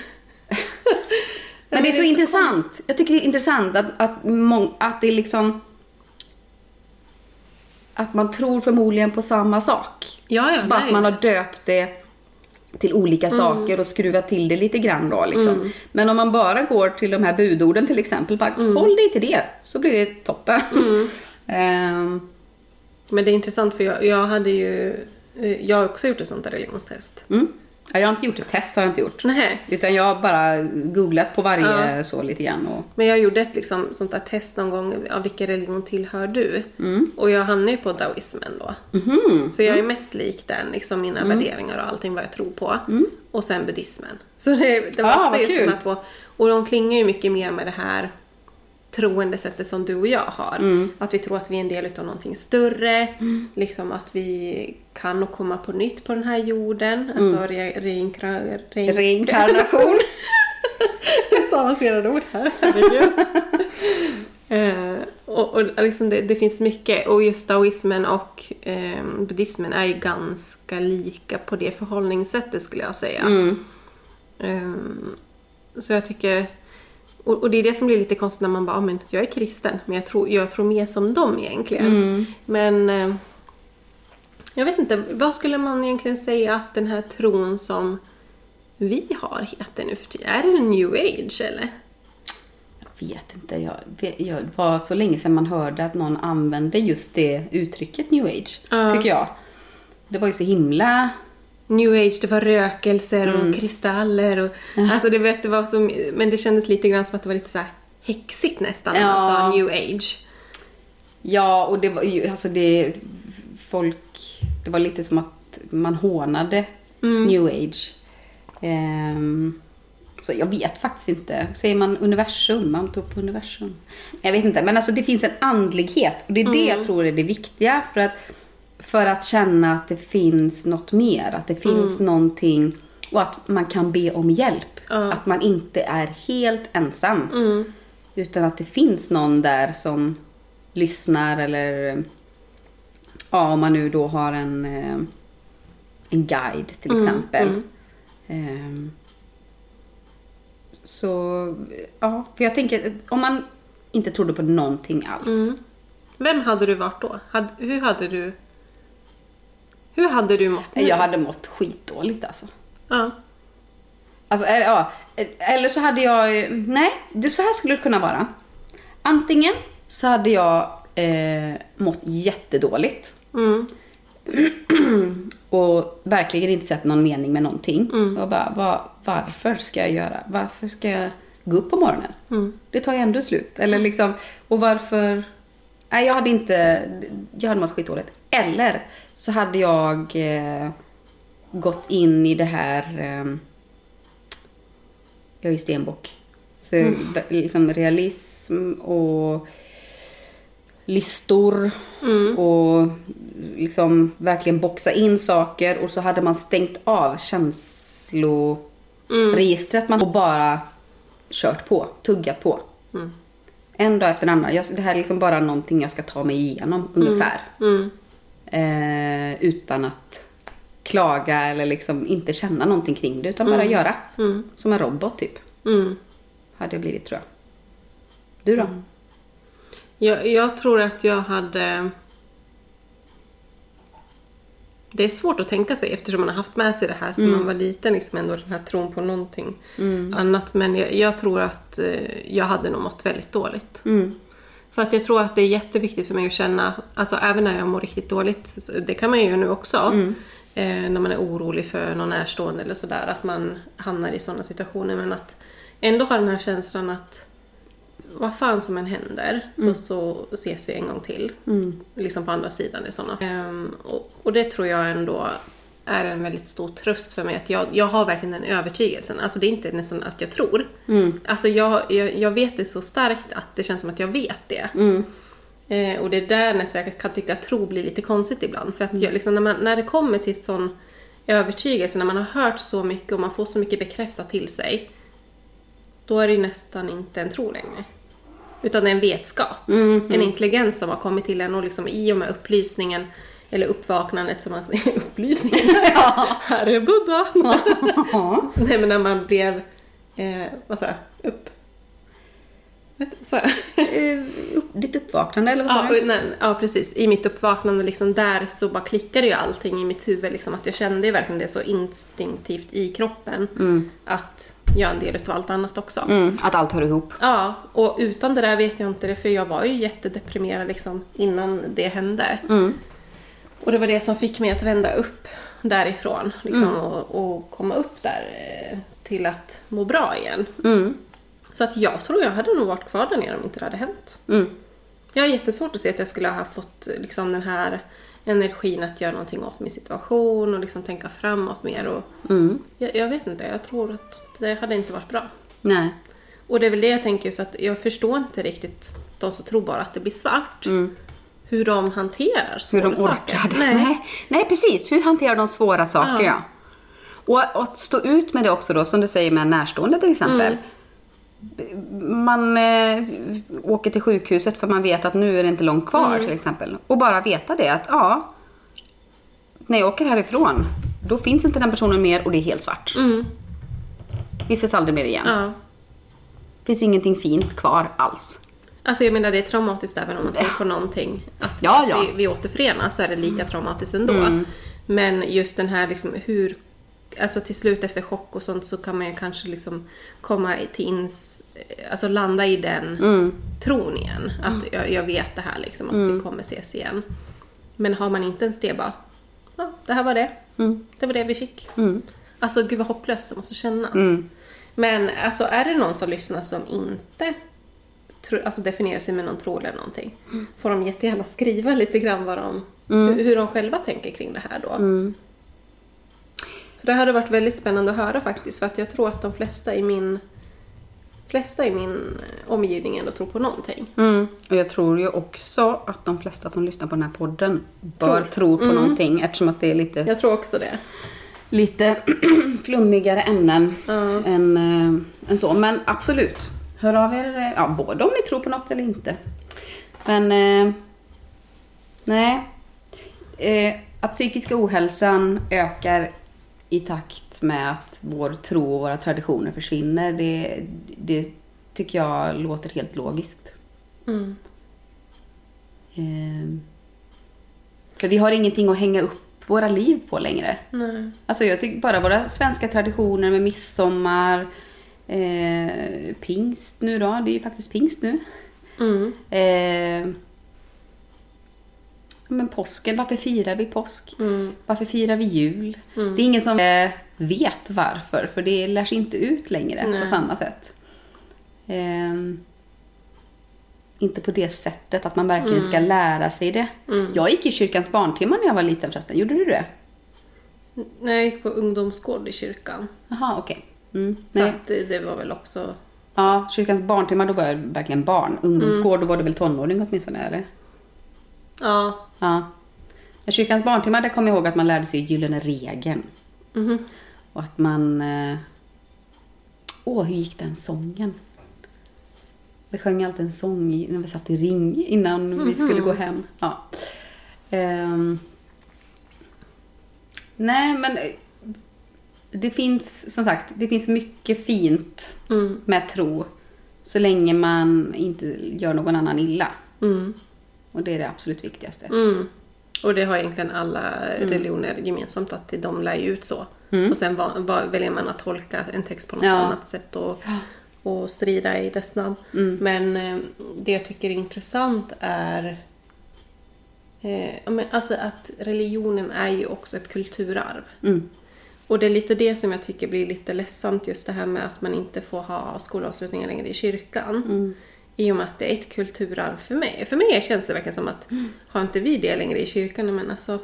Men det är så intressant. Jag tycker det är intressant att, att, att det är liksom... Att man tror förmodligen på samma sak. Ja, ja, Bara nej. att man har döpt det till olika saker och skruvat till det lite grann då liksom. Men om man bara går till de här budorden till exempel, bara håll dig till det, så blir det toppen. Ehm, Men det är intressant för jag, jag hade ju... eh, Jag har också gjort ett sånt där religionstest. Mm. ja, jag har inte gjort ett test, har jag inte gjort. Nej. Utan jag har bara googlat på varje så lite grann. Och, Men jag gjorde ett liksom, sånt där test någon gång av vilken religion tillhör du? Mm. Och jag hamnade ju på daoismen då. Mhm. Så jag är mest lik den, liksom mina Mm. värderingar och allting vad jag tror på. Och sen buddhismen. Så det, det var Ah, också de här två. Och de klingar ju mycket mer med det här troende sättet som du och jag har. Mm. Att vi tror att vi är en del av någonting större. Liksom att vi kan nog komma på nytt på den här jorden. Alltså re, reinkra, re, Reinkarnation. så avancerade ord här, herregud. eh, och och liksom det, det finns mycket, och just daoismen och eh, buddhismen är ju ganska lika på det förhållningssättet skulle jag säga. Mm. Eh, så jag tycker, och, och det är det som blir lite konstigt när man bara, ah, men jag är kristen, men jag tror, jag tror mer som dem egentligen. Men eh, jag vet inte, vad skulle man egentligen säga att den här tron som vi har heter nu för tiden? Är det new age eller? Jag vet inte. Jag, jag, var så länge sedan man hörde att någon använde just det uttrycket new age. Ja. Tycker jag. Det var ju så himla... New age, det var rökelser Mm. och kristaller och... Alltså det, vet, det var så, men det kändes lite grann som att det var lite så här häxigt nästan när man Ja. sa new age. Ja, och det var ju... Alltså det... Folk... Det var lite som att man hånade new age. Ehm, så jag vet faktiskt inte. Säger man universum? Man tror på universum. Jag vet inte. Men alltså det finns en andlighet. Och det är det jag tror är det viktiga. För att, för att känna att det finns något mer. Att det finns någonting. Och att man kan be om hjälp. Ja. Att man inte är helt ensam. Mm. Utan att det finns någon där som lyssnar eller ja, om man nu då har en, eh, en guide till Mm, exempel. Ehm, så ja, för jag tänker om man inte trodde på någonting alls. Mm. Vem hade du varit då? Hade, hur hade du... Hur hade du mått nu? Jag hade mått skitdåligt alltså. Ja. Alltså, eh, ja, eller så hade jag, nej, det, så här skulle det kunna vara. Antingen så hade jag eh, mått jättedåligt Mm. och verkligen inte sett någon mening med någonting. Och bara, vad, varför ska jag göra? Varför ska jag gå upp på morgonen? Mm. Det tar ju ändå slut. Eller liksom, och varför? Nej, jag hade inte, jag hade mått skitdåligt. Eller så hade jag eh, gått in i det här, eh, jag är ju stenbock. Så be- liksom realism och listor och liksom verkligen boxa in saker och så hade man stängt av känsloregistret man och bara kört på, tuggat på. En dag efter en annan. Jag, det här är liksom bara någonting jag ska ta mig igenom ungefär. Mm. Eh, utan att klaga eller liksom inte känna någonting kring det. Utan bara göra. Mm. Som en robot typ. Mm. Hade jag blivit tror jag. Du då? Jag, jag tror att jag hade... Det är svårt att tänka sig eftersom man har haft med sig det här sedan man var liten, liksom ändå den här tron på någonting annat. Men jag, jag tror att eh, jag hade nog mått väldigt dåligt. Mm. För att jag tror att det är jätteviktigt för mig att känna, alltså även när jag mår riktigt dåligt, det kan man ju göra nu också, eh, när man är orolig för någon närstående eller sådär, att man hamnar i sådana situationer. Men att ändå ha den här känslan att vad fan som än händer så, så ses vi en gång till. Liksom på andra sidan i sådana. Ehm, och, och det tror jag ändå är en väldigt stor tröst för mig. Att jag, jag har verkligen den övertygelsen. Alltså det är inte nästan att jag tror. Alltså jag, jag, jag vet det så starkt att det känns som att jag vet det. Eh, och det är där nästan jag kan tycka att tro blir lite konstigt ibland. För att jag, liksom, när, man, när det kommer till sån övertygelse, när man har hört så mycket och man får så mycket bekräftat till sig. Då är det nästan inte en tro längre. Utan det är en vetskap. En intelligens som har kommit till en och liksom i och med upplysningen eller uppvaknandet som man upplysningen. Här är Buddha! Nej men när man blev, eh, vad sa jag, upp... Vet, jag? Eh, upp- ditt uppvaknande eller vad sa Ja, du? nej, ja, precis. I mitt uppvaknande liksom där så bara klickade ju allting i mitt huvud. Liksom, att jag kände ju verkligen det så instinktivt i kroppen. Att jag är en del av allt annat också. Mm, att allt hör ihop. Ja, och utan det där vet jag inte det för jag var ju jättedeprimerad liksom innan det hände. Och det var det som fick mig att vända upp därifrån liksom, och, och komma upp där eh, till att må bra igen. Mm. Så att jag tror jag hade nog varit kvar där nere om inte det hade hänt. Mm. Jag har jättesvårt att se att jag skulle ha fått liksom, den här energin att göra någonting åt min situation och liksom tänka framåt mer. Och, Mm. jag, jag vet inte, jag tror att det hade inte varit bra. Nej. Och det är väl det jag tänker, så att jag förstår inte riktigt de som tror bara att det blir svart. Hur de hanterar Hur svåra de saker. orkar. Nej. Nej. Nej, precis. Hur hanterar de svåra saker, ja. Ja. Och att stå ut med det också då, som du säger med närstående till exempel. Man eh, åker till sjukhuset för man vet att nu är det inte långt kvar till exempel. Och bara veta det att ja, när jag åker härifrån, då finns inte den personen mer och det är helt svart. Mm. Vi ses aldrig mer igen. Ja. finns ingenting fint kvar alls. Alltså jag menar det är traumatiskt även om man tror på någonting. Att Ja, ja. Vi, vi återförenas så är det lika traumatiskt ändå. Men just den här liksom hur... Alltså till slut efter chock och sånt så kan man ju kanske liksom komma till ins... Alltså landa i den tron igen. Att jag, jag vet det här liksom, att vi kommer ses igen. Men har man inte ens det bara... Ja, det här var det. Det var det vi fick. Alltså gud vad hopplöst det måste kännas. Men alltså är det någon som lyssnar som inte alltså definierar sig med någon tro eller någonting. Får de jättegärna skriva lite grann vad de, hur, hur de själva tänker kring det här då. För det hade varit väldigt spännande att höra faktiskt. För att jag tror att de flesta i min flesta i min eh, omgivning ändå tror på någonting. Mm. Och jag tror ju också att de flesta som lyssnar på den här podden bör Tror. tro på någonting eftersom att det är lite, Jag tror också det. lite flummigare ämnen Ja. än, äh, än så. Men absolut, hör av er, eh, ja, både om ni tror på något eller inte. Men eh, nej, eh, att psykiska ohälsan ökar i takt med att vår tro och våra traditioner försvinner, det, det tycker jag låter helt logiskt. Mm. Ehm, För vi har ingenting att hänga upp våra liv på längre. Nej. Alltså jag tycker bara våra svenska traditioner med midsommar, eh, pingst nu då, det är ju faktiskt pingst nu. Mm. Eh, men påsken, varför firar vi påsk? Mm. Varför firar vi jul? Det är ingen som eh, vet varför, för det lärs inte ut längre på Nej. samma sätt. Ehm, inte på det sättet att man verkligen ska lära sig det. Jag gick i kyrkans barntimmar när jag var liten förresten. Gjorde du det? Nej, jag gick på ungdomsgård i kyrkan. Jaha, okej. Mm. Så att det, var väl också... Ja, kyrkans barntimmar då var jag verkligen barn. Ungdomsgård då var det väl tonåring åtminstone eller? Ja. Ja. I kyrkans barntimmar där kommer jag ihåg att man lärde sig gyllene regeln. Mhm. Och att man... eh, Åh, hur gick den sången? Vi sjöng alltid en sång när vi satt i ring innan vi skulle gå hem. Ja. Ehm. nej, men eh, det finns som sagt, det finns mycket fint Mm. med tro. Så länge man inte gör någon annan illa. Mm. Och det är det absolut viktigaste. Mm. Och det har egentligen alla religioner gemensamt att de lär ut så. Och sen va, va, väljer man att tolka en text på något Ja. annat sätt och, och strida i dess namn. Men eh, det jag tycker är intressant är eh, alltså att religionen är ju också ett kulturarv. Mm. Och det är lite det som jag tycker blir lite ledsamt just det här med att man inte får ha skolavslutningar längre i kyrkan. I och med att det är ett kulturarv för mig. För mig känns det verkligen som att har inte vi det längre i kyrkan, men alltså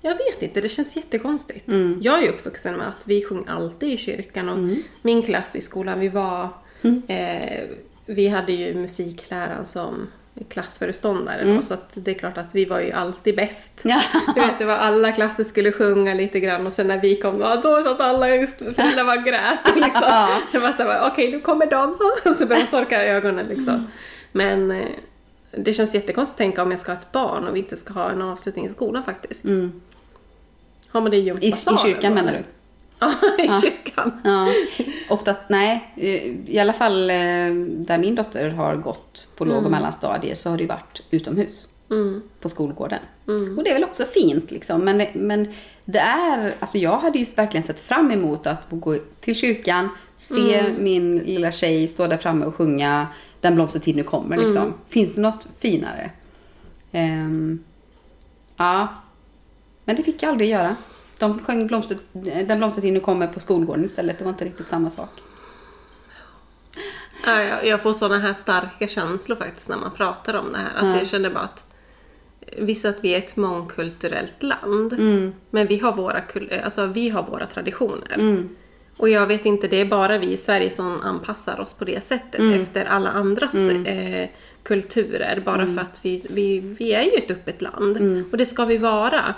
jag vet inte, det känns jättekonstigt. Jag är uppvuxen med att vi sjöng alltid i kyrkan och min klass i skolan, vi var... Eh, vi hade ju musikläraren som klassföreståndare då, så att det är klart att vi var ju alltid bäst. Ja. Du vet, det var alla klasser skulle sjunga lite grann och sen när vi kom då, då satt alla fulla var grät liksom. Ja. Det var såhär, okej nu kommer de. Och så började jag torka ögonen liksom. Men eh, det känns jättekonstigt att tänka om jag ska ha ett barn och vi inte ska ha en avslutning i skolan faktiskt. Har man det i I, I gympasalen kyrkan då, menar eller? Du? Ja, i kyrkan. Ja, oftast nej. I alla fall eh, där min dotter har gått på låg och mellanstadie så har det ju varit utomhus. Mm. På skolgården. Och det är väl också fint liksom. Men, men det är, alltså jag hade ju verkligen sett fram emot att gå till kyrkan, se min lilla tjej stå där framme och sjunga Den blomstertid nu kommer liksom. Finns det något finare? Ehm, ja. Men det fick jag aldrig göra. De sjöng blomster, Den blomstertid nu kommer på skolgården istället. Det var inte riktigt samma sak. Ja, jag, jag får såna här starka känslor faktiskt när man pratar om det här. Att jag känner bara att Visst att vi är ett mångkulturellt land, men vi har, våra, kul- alltså, vi har våra traditioner. Och jag vet inte, det är bara vi i Sverige som anpassar oss på det sättet efter alla andras eh, kulturer. Bara för att vi, vi, vi är ju ett öppet land. Och det ska vi vara.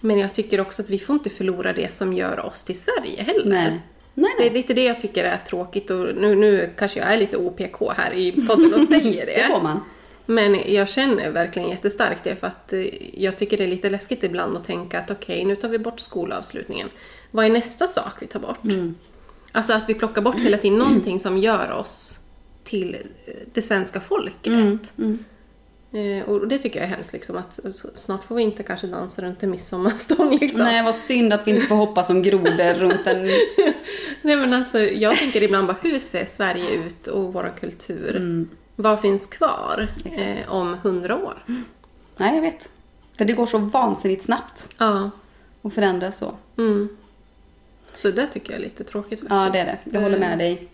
Men jag tycker också att vi får inte förlora det som gör oss till Sverige heller. Nej. Nej, Det nej. är lite det jag tycker är tråkigt och nu, nu kanske jag är lite OPK här i podden och säger det. Det får man. Men jag känner verkligen jättestarkt det för att eh, jag tycker det är lite läskigt ibland att tänka att okej, nu tar vi bort skolavslutningen. Vad är nästa sak vi tar bort? Alltså att vi plockar bort hela tiden någonting som gör oss till eh, det svenska folket. Eh, Och det tycker jag är hemskt liksom att snart får vi inte kanske dansa runt en midsommarstång liksom. Nej, vad synd att vi inte får hoppa som grodor runt en... Nej men alltså jag tänker ibland bara hur ser Sverige ut och vår kultur? Vad finns kvar eh, om hundra år? Nej, jag vet. För det går så vansinnigt snabbt Ja. att förändras så. Mm. Så det tycker jag är lite tråkigt faktiskt. Ja, det är det. Jag håller med dig.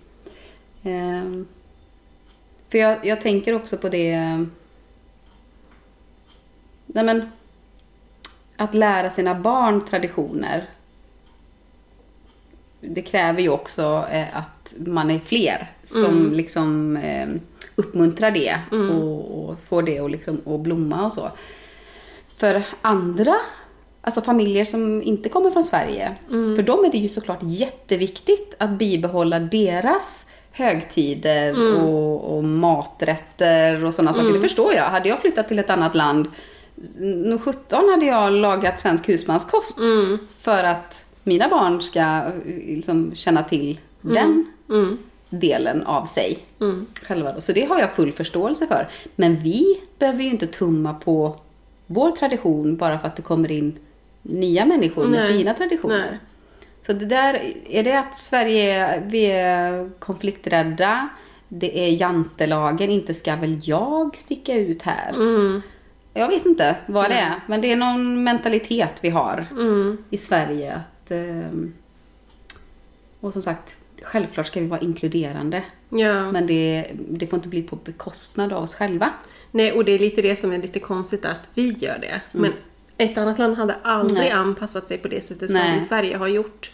Ehm, för jag, jag tänker också på det... Nej, men... Att lära sina barn traditioner. Det kräver ju också eh, att man är fler som liksom eh, uppmuntrar det och, och får det att liksom, att blomma och så. För andra, alltså familjer som inte kommer från Sverige, för dem är det ju såklart jätteviktigt att bibehålla deras högtider och, och maträtter och sådana saker. Det förstår jag. Hade jag flyttat till ett annat land, nog 17 hade jag lagat svensk husmanskost för att mina barn ska eh, liksom känna till den Mm. delen av sig Mm. själva. Då. Så det har jag full förståelse för. Men vi behöver ju inte tumma på vår tradition bara för att det kommer in nya människor med Nej. sina traditioner. Nej. Så det där, är det att Sverige, vi är konflikträdda, det är jantelagen, inte ska väl jag sticka ut här. Mm. Jag vet inte vad det är, men det är någon mentalitet vi har Mm. i Sverige. Att, ehm, och som sagt, självklart ska vi vara inkluderande. Ja. Men det, det får inte bli på bekostnad av oss själva. Nej, och det är lite det som är lite konstigt att vi gör det. Men ett annat land hade aldrig Nej. anpassat sig på det sättet Nej. som Sverige har gjort.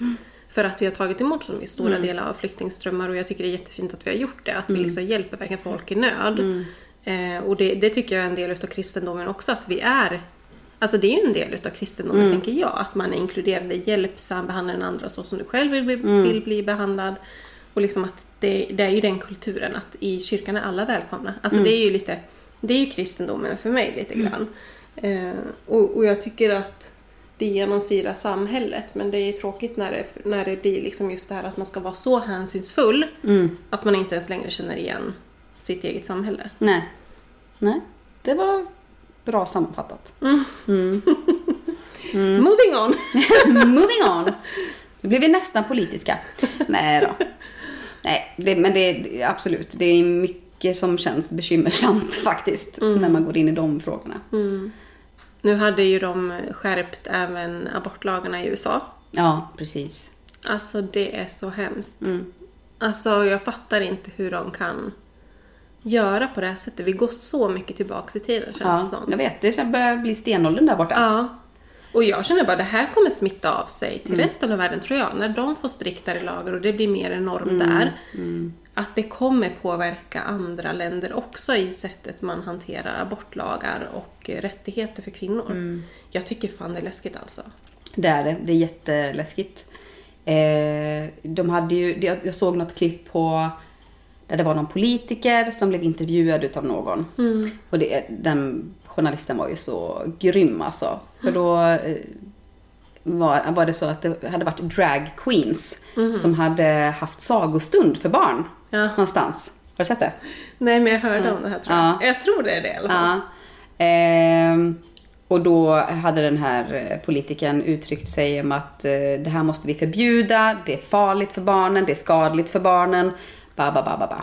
För att vi har tagit emot så stora delar av flyktingströmmar och jag tycker det är jättefint att vi har gjort det. Att vi liksom hjälper verkligen folk i nöd. Eh, och det, det tycker jag är en del utav kristendomen också, att vi är Alltså det är ju en del utav kristendomen tänker jag, att man är inkluderande, hjälpsam, behandlar den andra så som du själv vill bli, vill bli behandlad. Och liksom att det, det är ju den kulturen att i kyrkan är alla välkomna. Alltså det är ju lite, det är ju kristendomen för mig lite grann. Eh, och, och jag tycker att det genomsyrar samhället men det är tråkigt när det, när det blir liksom just det här att man ska vara så hänsynsfull att man inte ens längre känner igen sitt eget samhälle. Nej. Nej. Det var bra sammanfattat. Moving on! Moving on. Nu blir vi nästan politiska. Nej då. Nej, det, men det är absolut. Det är mycket som känns bekymmersamt faktiskt. När man går in i de frågorna. Nu hade ju de skärpt även abortlagarna i USA. Ja, precis. Alltså det är så hemskt. Alltså jag fattar inte hur de kan göra på det här sättet. Vi går så mycket tillbaks i tiden känns Ja, det som. jag vet. Det börjar bli stenåldern där borta. Ja. Och jag känner bara det här kommer smitta av sig till Mm. resten av världen tror jag. När de får striktare lagar och det blir mer en norm Mm. där. Att det kommer påverka andra länder också i sättet man hanterar abortlagar och rättigheter för kvinnor. Mm. Jag tycker fan det är läskigt alltså. Det är det. Det är jätteläskigt. Eh, de hade ju, jag såg något klipp på där det var någon politiker som blev intervjuad utav någon. Och det, den journalisten var ju så grym alltså. För då eh, var, var det så att det hade varit drag queens som hade haft sagostund för barn. Ja. Någonstans. Har du sett det? Nej men jag hörde om det här tror jag. Ja. Jag tror det är det i alla fall. Ja. Ehm, och då hade den här eh, politikern uttryckt sig om att eh, det här måste vi förbjuda, det är farligt för barnen, det är skadligt för barnen. Ba, ba, ba, ba, ba.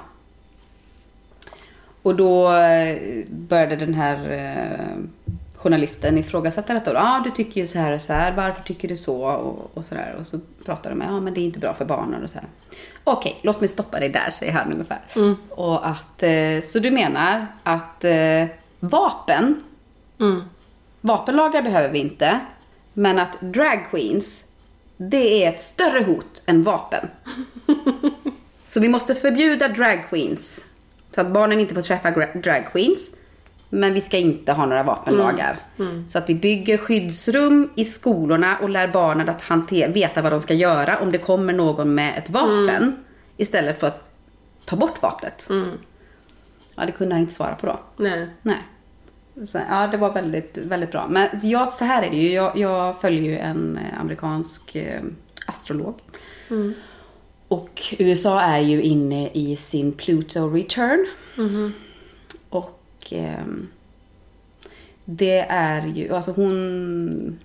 Och då eh, började den här eh, journalisten ifrågasätta detta. Ja, ah, du tycker ju så här och så här. Varför tycker du så? Och, och så där. Och så pratar de med, ja men det är inte bra för barnen och så här. Okej, låt mig stoppa dig där, säger han ungefär. Och att, eh, så du menar att eh, vapen, Mm. vapenlagar behöver vi inte. Men att drag queens, det är ett större hot än vapen. Så vi måste förbjuda drag queens. Så att barnen inte får träffa drag queens. Men vi ska inte ha några vapenlagar. Så att vi bygger skyddsrum i skolorna och lär barnen att hantera, veta vad de ska göra om det kommer någon med ett vapen. Istället för att ta bort vapnet. Ja, det kunde han inte svara på då. Nej. Nej. Så, ja, det var väldigt, väldigt bra. Men jag, så här är det ju. Jag, jag följer ju en eh, amerikansk eh, astrolog. Och USA är ju inne i sin Pluto return. Ehm, det är ju, alltså hon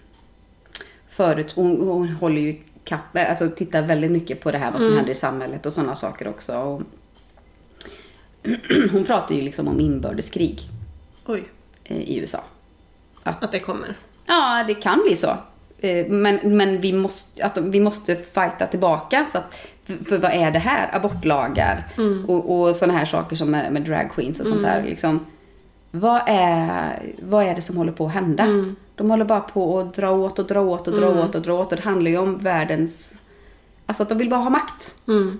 förut, hon, hon håller ju kapp, alltså tittar väldigt mycket på det här vad som händer i samhället och sådana saker också. Och hon pratar ju liksom om inbördeskrig Oj. eh, i USA. Att, Att det kommer. Ja, det kan bli så. Eh, Men, men vi, måste, att vi måste fighta tillbaka. Så att, för, för vad är det här? Abortlagar och, och sådana här saker som med, med drag queens och sånt där. Liksom, vad, är, vad är det som håller på att hända? De håller bara på att dra åt och dra åt och dra åt och dra åt. Och det handlar ju om världens... Alltså att de vill bara ha makt.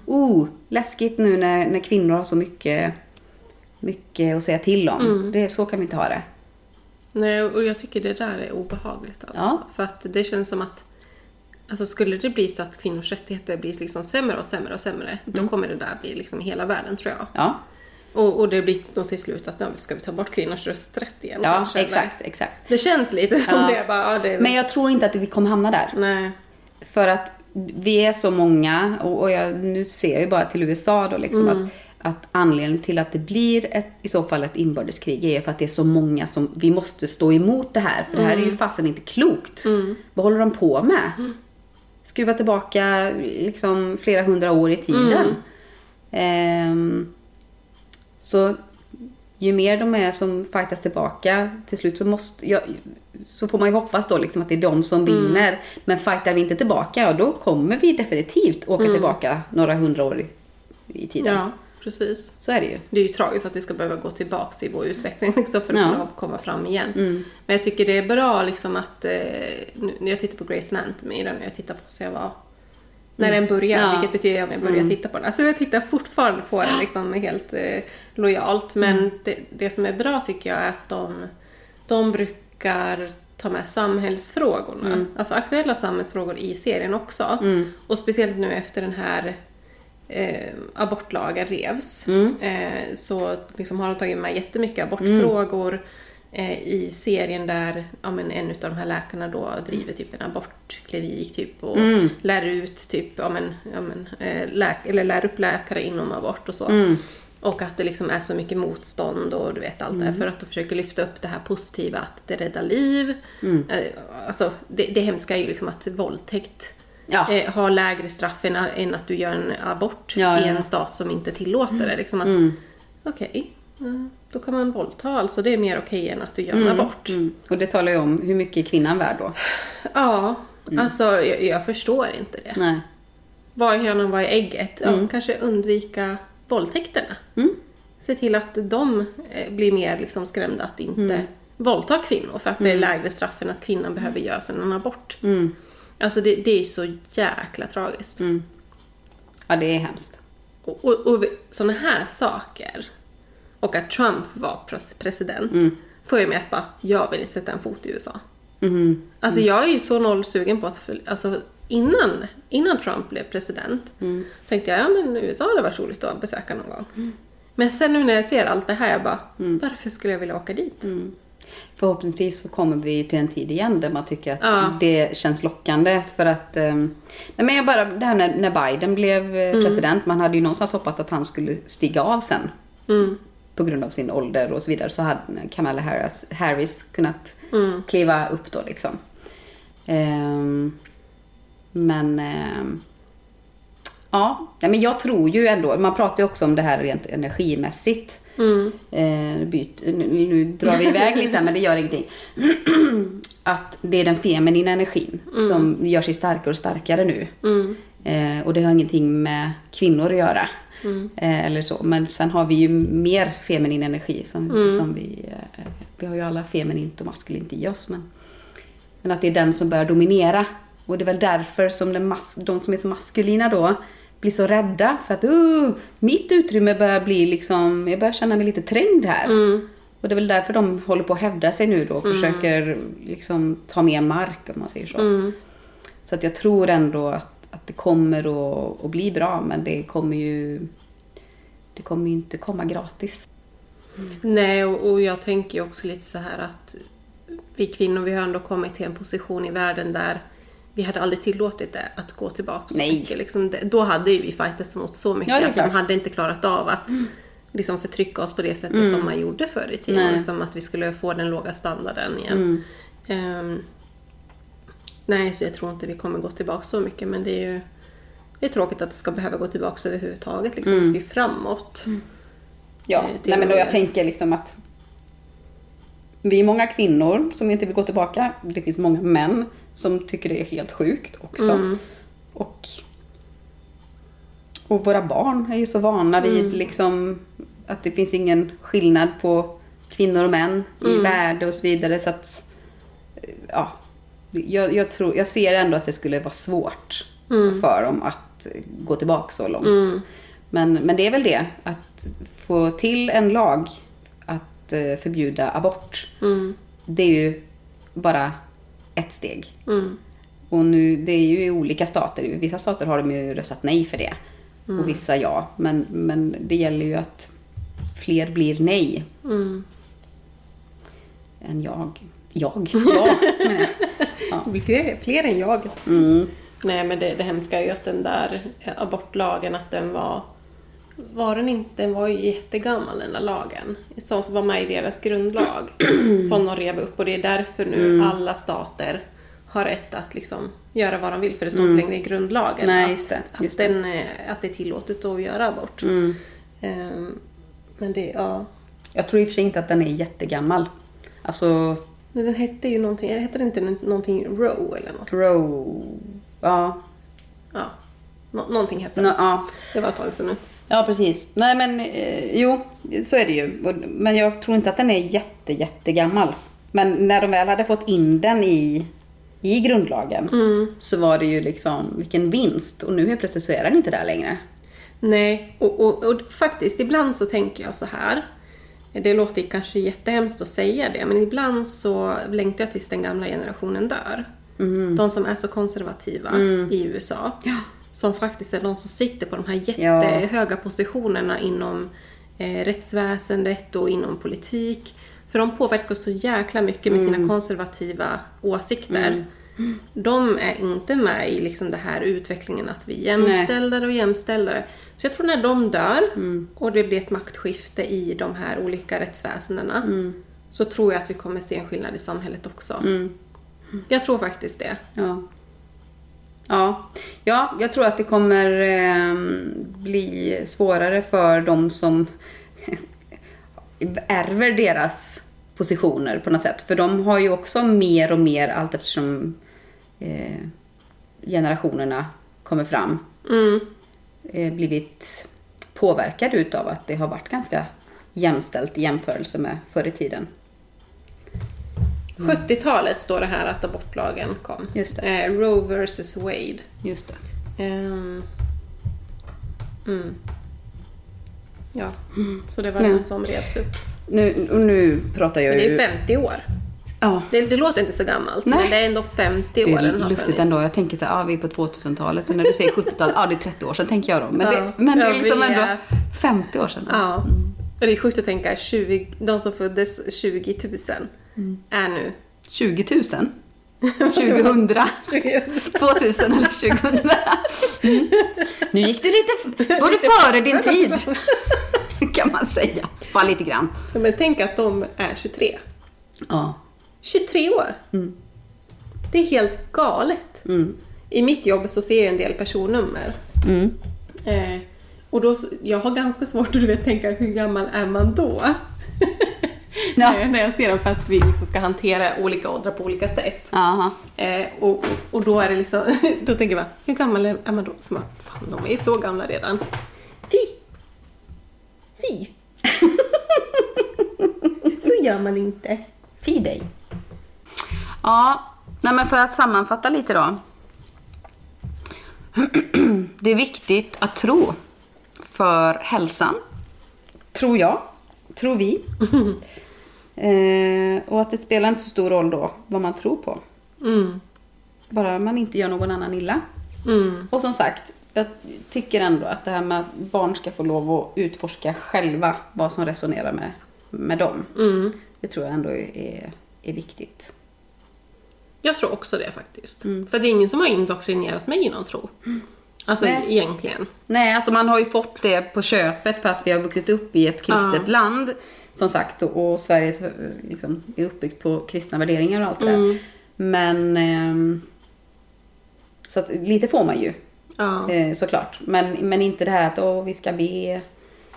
Oh, läskigt nu när, när kvinnor har så mycket, mycket att säga till om. Det, så kan vi inte ha det. Nej, och jag tycker det där är obehagligt alltså. Ja. För att det känns som att Alltså skulle det bli så att kvinnors rättigheter blir liksom sämre och sämre och sämre, då kommer det där bli liksom hela världen tror jag. Ja, Och, och det blir nog till slut att ska vi ta bort kvinnors rösträtt igen ja kanske, eller? exakt, exakt. Det känns lite som Ja. det. Bara, ja, det är Men jag tror inte att vi kommer hamna där. Nej. För att vi är så många, och, och jag, nu ser jag ju bara till USA då liksom att, att anledningen till att det blir ett, i så fall ett inbördeskrig är för att det är så många som, vi måste stå emot det här. För det här är ju fasen inte klokt. Vad håller de på med? Skruva tillbaka liksom flera hundra år i tiden. Ehm, så ju mer de är som fightas tillbaka, till slut så måste, ja, så får man ju hoppas då liksom att det är de som vinner. Men fightar vi inte tillbaka, ja då kommer vi definitivt åka tillbaka några hundra år i, i tiden. Ja, precis. Så är det ju. Det är ju tragiskt att vi ska behöva gå tillbaks i vår utveckling liksom, för att Ja. kunna komma fram igen. Men jag tycker det är bra liksom att, eh, nu, när jag tittar på Grey's Anatomy, den jag tittar på så jag var när den börjar, Ja. vilket betyder att jag börjar titta på den. Alltså jag tittar fortfarande på den liksom helt eh, lojalt. Men det, det som är bra tycker jag är att de, de brukar ta med samhällsfrågorna. Alltså aktuella samhällsfrågor i serien också. Och speciellt nu efter den här eh, abortlagen revs Mm. eh, så liksom har de tagit med jättemycket abortfrågor eh, i serien där ja, men en av de här läkarna då driver typ en abortklinik typ och Mm. lär ut typ, ja, men, ja, men, eh, läk- eller lär upp läkare inom abort och så. Mm. Och att det liksom är så mycket motstånd och du vet allt det Mm. här för att de försöker lyfta upp det här positiva att det räddar liv. Mm. Eh, Alltså det, det hemska är ju liksom att våldtäkt Ja. eh, har lägre straff än, än att du gör en abort Ja, i en stat som inte tillåter det. Liksom att, Mm. Okej, mm, då kan man våldta alltså. Det är mer okej än att du gör en abort. Mm. Och det talar ju om hur mycket är kvinnan värd då. Ja, Mm. alltså jag, jag förstår inte det. Nej. Vad är hönan, vad är ägget? Ja, Kanske undvika våldtäkterna. Mm. Se till att de eh, blir mer liksom skrämda att inte Mm. våldta kvinnor för att det är lägre straff än att kvinnan behöver göra sig en abort. Mm. Alltså det, det är så jäkla tragiskt. Mm. Ja, det är hemskt. Och, och, och sådana här saker, och att Trump var pres- president, Mm. får ju mig att bara, jag vill inte sätta en fot i USA. Mm. Alltså jag är ju så noll sugen på att, alltså innan, innan Trump blev president, Mm. tänkte jag, ja men USA hade varit roligt att besöka någon gång. Men sen nu när jag ser allt det här, jag bara, Mm. varför skulle jag vilja åka dit? Förhoppningsvis så kommer vi till en tid igen där man tycker att Ja. det känns lockande för att... ehm, nej men jag bara, det här när, när Biden blev eh, president, man hade ju någonstans hoppats att han skulle stiga av sen. Mm. På grund av sin ålder och så vidare så hade Kamala Harris, Harris kunnat Mm. kliva upp då liksom. Ehm, men... ehm, ja, men jag tror ju ändå, man pratar ju också om det här rent energimässigt. Mm. Nu byt, nu, nu drar vi iväg lite men det gör ingenting. att det är den feminina energin som gör sig starkare och starkare nu. Mm. Eh, och det har ingenting med kvinnor att göra. Mm. Eh, eller så. Men sen har vi ju mer feminin energi som, som vi... Eh, vi har ju alla feminint och maskulint i oss. Men, men att det är den som börjar dominera. Och det är väl därför som den mas- de som är så maskulina då blir så rädda. För att uh, mitt utrymme börjar bli liksom... Jag börjar känna mig lite trängd här. Mm. Och det är väl därför de håller på att hävda sig nu då. Och försöker liksom ta mer mark om man säger så. Mm. Så att jag tror ändå att, att det kommer att, att bli bra. Men det kommer ju... Det kommer ju inte komma gratis. Nej, och, och jag tänker ju också lite så här att vi kvinnor, vi har ändå kommit till en position i världen där vi hade aldrig tillåtit det att gå tillbaka så Nej. mycket. Liksom, det, då hade ju vi fightats mot så mycket Ja, att de hade inte klarat av att liksom, förtrycka oss på det sättet som man gjorde förr i tiden. Liksom, att vi skulle få den låga standarden igen. Mm. Nej, så jag tror inte vi kommer gå tillbaka så mycket, men det är ju det är tråkigt att det ska behöva gå tillbaka överhuvudtaget. Liksom. Vi ska ju framåt. Ja, Eh, nej, men då jag tänker liksom att vi är många kvinnor som inte vill gå tillbaka. Det finns många män som tycker det är helt sjukt också. Mm. Och, och våra barn är ju så vana vid Mm. liksom att det finns ingen skillnad på kvinnor och män i Mm. värde och så vidare. Så att, eh, ja, jag, jag, tror, jag ser ändå att det skulle vara svårt för dem att gå tillbaka så långt. Mm. Men, men det är väl det, att få till en lag att eh, förbjuda abort. Mm. Det är ju bara ett steg. Mm. Och nu, det är ju i olika stater. I vissa stater har de ju röstat nej för det. Och vissa ja. Men, men det gäller ju att fler blir nej Mm. än jag. Jag? Ja, menar jag. Det blir fler, fler än jag. Mm. Nej men det, det hemska är ju att den där abortlagen, att den var... Var den inte? Den var ju jättegammal den där lagen. Som var med i deras grundlag. som de rev upp och det är därför nu Mm. alla stater har rätt att liksom göra vad de vill för det står inte längre i grundlagen Mm. Nej, att, just det, just att, den, eh, att det är tillåtet att göra abort. Mm. Ehm, men det, ja. Jag tror i och för sig inte att den är jättegammal. Alltså, Men den hette ju någonting, hette den inte någonting Roe eller något? Roe... Ja. Ja. Nå- någonting hette den. Nå, ja. Det var ett tag sedan nu. Ja, precis. Nej, men eh, jo, så är det ju. Men jag tror inte att den är jätte, jättegammal. Men när de väl hade fått in den i, i grundlagen så var det ju liksom, vilken vinst. Och nu helt plötsligt så är den inte där längre. Nej, och, och, och faktiskt ibland så tänker jag så här. Det låter kanske jättehemskt att säga det, men ibland så längtar jag tills den gamla generationen dör. De som är så konservativa i USA. Ja. som faktiskt är de som sitter på de här jättehöga positionerna inom eh, rättsväsendet och inom politik. För de påverkar så jäkla mycket med sina konservativa åsikter. De är inte med i liksom det här utvecklingen att vi är jämställare och jämställare. Så jag tror när de dör och det blir ett maktskifte i de här olika rättsväsendena så tror jag att vi kommer se en skillnad i samhället också. Jag tror faktiskt det. Ja. Ja. ja, jag tror att det kommer eh, bli svårare för de som ärver deras positioner på något sätt. För de har ju också mer och mer allt eftersom eh, generationerna kommer fram Mm. eh, blivit påverkade utav att det har varit ganska jämställt i jämförelse med förr i tiden. 70-talet står det här att abortlagen kom. Just det. Eh, Roe vs Wade. Just det. Ehm. Mm. Ja, så det var den som revs upp. Nu, och nu pratar jag Men det ju... är 50 år. Ja, Det, det låter inte så gammalt, Nej. men det är ändå 50 det år den har lustigt ändå. Jag tänker så här, ah, vi är på 2000-talet. Så när du säger 70-talet, ja ah, det är 30 år sedan tänker jag då. Men, Ja, det, men det är liksom ändå vet. 50 år sedan. Ja. Och det är sjukt att tänka, 20, de som föddes 20 000 Mm. är nu 20 000? 2000? 20 2000 eller 2000? Mm. Nu gick du lite, var du före din tid. Kan man säga. Bara lite grann. Men tänk att de är 23. Ja. 23 år! Det är helt galet. Mm. I mitt jobb så ser jag en del personnummer. Mm. Eh, och då, jag har ganska svårt att du vet, tänka hur gammal är man då? Ja. när, när jag ser dem för att vi liksom ska hantera olika åldrar på olika sätt. Eh, och, och, och då är det liksom, då tänker man, hur gammal är man då? Så man, fan de är ju så gamla redan. Fy! Fy! så gör man inte. Fy dig. Ja, nej men för att sammanfatta lite då. Det är viktigt att tro för hälsan. Tror jag. Tror vi. eh, och att det spelar inte så stor roll då vad man tror på. Mm. Bara man inte gör någon annan illa. Mm. Och som sagt, jag tycker ändå att det här med att barn ska få lov att utforska själva vad som resonerar med, med dem. Mm. Det tror jag ändå är, är viktigt. Jag tror också det faktiskt. För det är ingen som har indoktrinerat mig i någon tro. Alltså Nej. egentligen. Nej, alltså man har ju fått det på köpet för att vi har vuxit upp i ett kristet Ja. land. Som sagt, och, och Sverige är, liksom, är uppbyggt på kristna värderingar och allt det där. Men... ehm, så att lite får man ju, Ja. eh, såklart. Men, men inte det här att åh, vi ska be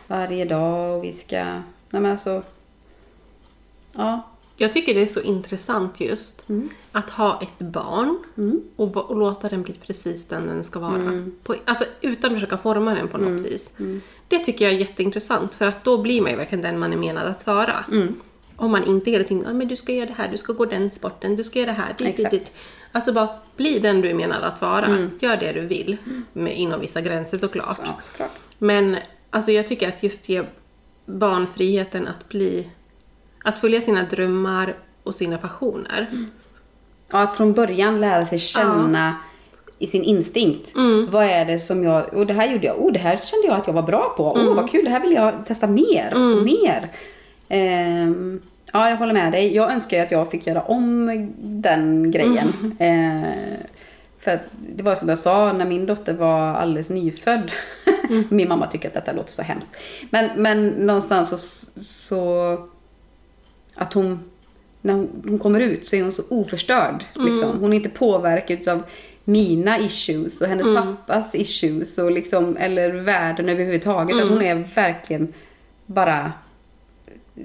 varje dag och vi ska... Nej men alltså... Ja. Jag tycker det är så intressant just att ha ett barn och, va- och låta den bli precis den den ska vara. På, alltså utan att försöka forma den på något vis. Det tycker jag är jätteintressant för att då blir man ju verkligen den man är menad att vara. Om man inte hela tiden, ah, men du ska göra det här, du ska gå den sporten, du ska göra det här, dit, dit, dit. Alltså bara bli den du är menad att vara. Gör det du vill. Med, inom vissa gränser såklart. Så, såklart. Men alltså jag tycker att just ge barn friheten att bli... Att följa sina drömmar och sina passioner. Ja, att från början lära sig känna i sin instinkt. Vad är det som jag, och det här gjorde jag, oh det här kände jag att jag var bra på. Åh vad kul, det här vill jag testa mer och mer. Ehm, ja, jag håller med dig. Jag önskar ju att jag fick göra om den grejen. Ehm, för det var som jag sa, när min dotter var alldeles nyfödd. min mamma tycker att detta låter så hemskt. Men, men någonstans så, så att hon, när hon, kommer ut så är hon så oförstörd. Liksom. Hon är inte påverkad av mina issues och hennes pappas issues och liksom, eller världen överhuvudtaget. Att hon är verkligen bara eh,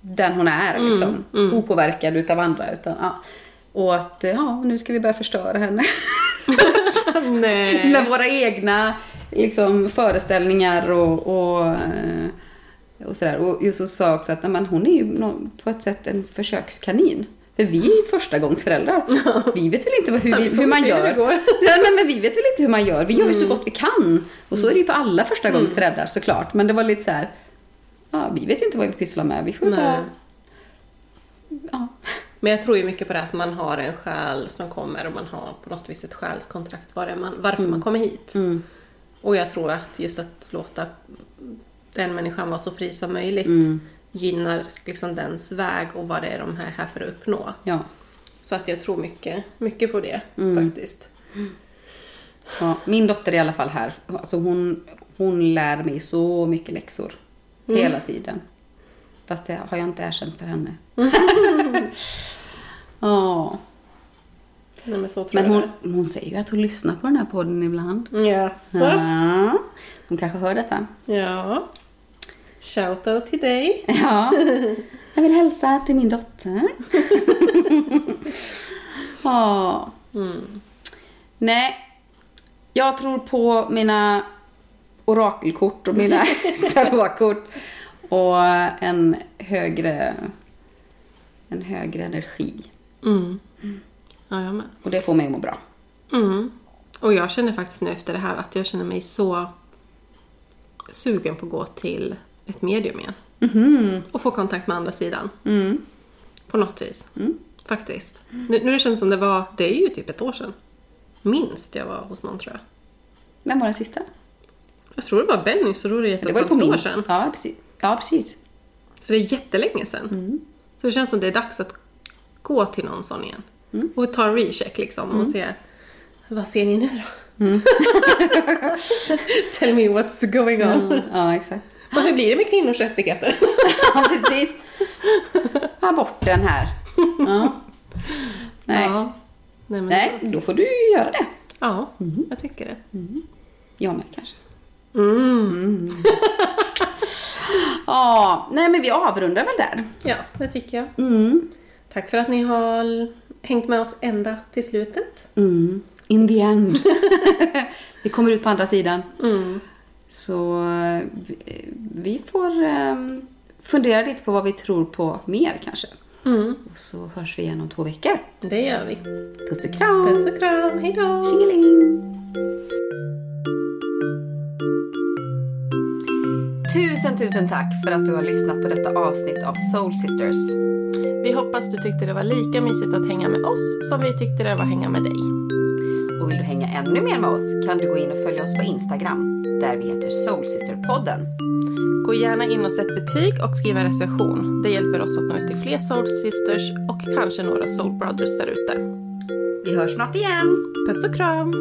den hon är. Liksom. Opåverkad utav andra. Utan, ja. Och att eh, ja, nu ska vi börja förstöra henne. Med våra egna liksom, föreställningar och, och, eh, och sådär. Och just så sa också att men hon är ju på ett sätt en försökskanin. För vi är ju första gångs föräldrar. Vi vet väl inte hur, vi, hur man gör. nej, men vi vet väl inte hur man gör. Vi gör ju så gott vi kan. Och så är det ju för alla första gångs föräldrar såklart. Men det var lite så här. Ja, vi vet ju inte vad vi pysslar med. Vi får ju bara ja, Men jag tror ju mycket på det att man har en själ som kommer och man har på något vis ett själskontrakt var det man, varför man kommer hit. Mm. Och jag tror att just att låta den människan vara så fri som möjligt Mm. gynnar liksom dens väg och vad det är de är här för att uppnå. Ja. Så att jag tror mycket, mycket på det Mm. faktiskt. ja. Min dotter är i alla fall här. Alltså hon, hon lär mig så mycket läxor. Hela tiden. Fast det har jag inte erkänt för henne. Ja. Nej, men Men hon, hon säger ju att hon lyssnar på den här podden ibland. Jaså? Ja. Hon kanske hör detta. Ja. Shoutout till dig. Ja. Jag vill hälsa till min dotter. Ja. Mm. Nej. Jag tror på mina orakelkort och mina tarotkort. Och en högre, en högre energi. Mm. Ja, jag med. Och det får mig att må bra. Mm. Och jag känner faktiskt nu efter det här att jag känner mig så sugen på att gå till ett medium igen. Mhm. Och få kontakt med andra sidan. Mm. På något vis. Faktiskt. Nu, nu känns det som det var, det är ju typ ett år sedan. Minst jag var hos någon tror jag. Vem var den sista? Jag tror det var Benny, så då är det ett och ett halvt år sedan. Ja, precis. Ja, precis. Så det är jättelänge sedan. Så det känns som det är dags att gå till någon sån igen. Och ta en recheck liksom och se vad ser ni nu då? Tell me what's going on. Mm. Ja, exakt. Och hur blir det med kvinnors rättigheter? Ja, precis. Aborten här. Ja. Nej. Ja. Nej, men Nej, då får du ju göra det. Ja, jag tycker det. Jag med kanske. Mm. Ja, nej men vi avrundar väl där. Ja, det tycker jag. Mm. Tack för att ni har hängt med oss ända till slutet. Mm. In the end. vi kommer ut på andra sidan. Mm. Så vi, får eh, fundera lite på vad vi tror på mer kanske. Mm. Och så hörs vi igen om två veckor. Det gör vi. Puss och kram! Puss och kram, hejdå! Tjingeling! Tusen, tusen tack för att du har lyssnat på detta avsnitt av Soul Sisters. Vi hoppas du tyckte det var lika mysigt att hänga med oss som vi tyckte det var att hänga med dig. Och vill du hänga ännu mer med oss kan du gå in och följa oss på Instagram där vi heter Soul Sister-podden. Gå gärna in och sätt betyg och skriv en recension. Det hjälper oss att nå ut till fler Soul Sisters och kanske några Soul Brothers där ute. Vi hörs snart igen! Puss och kram!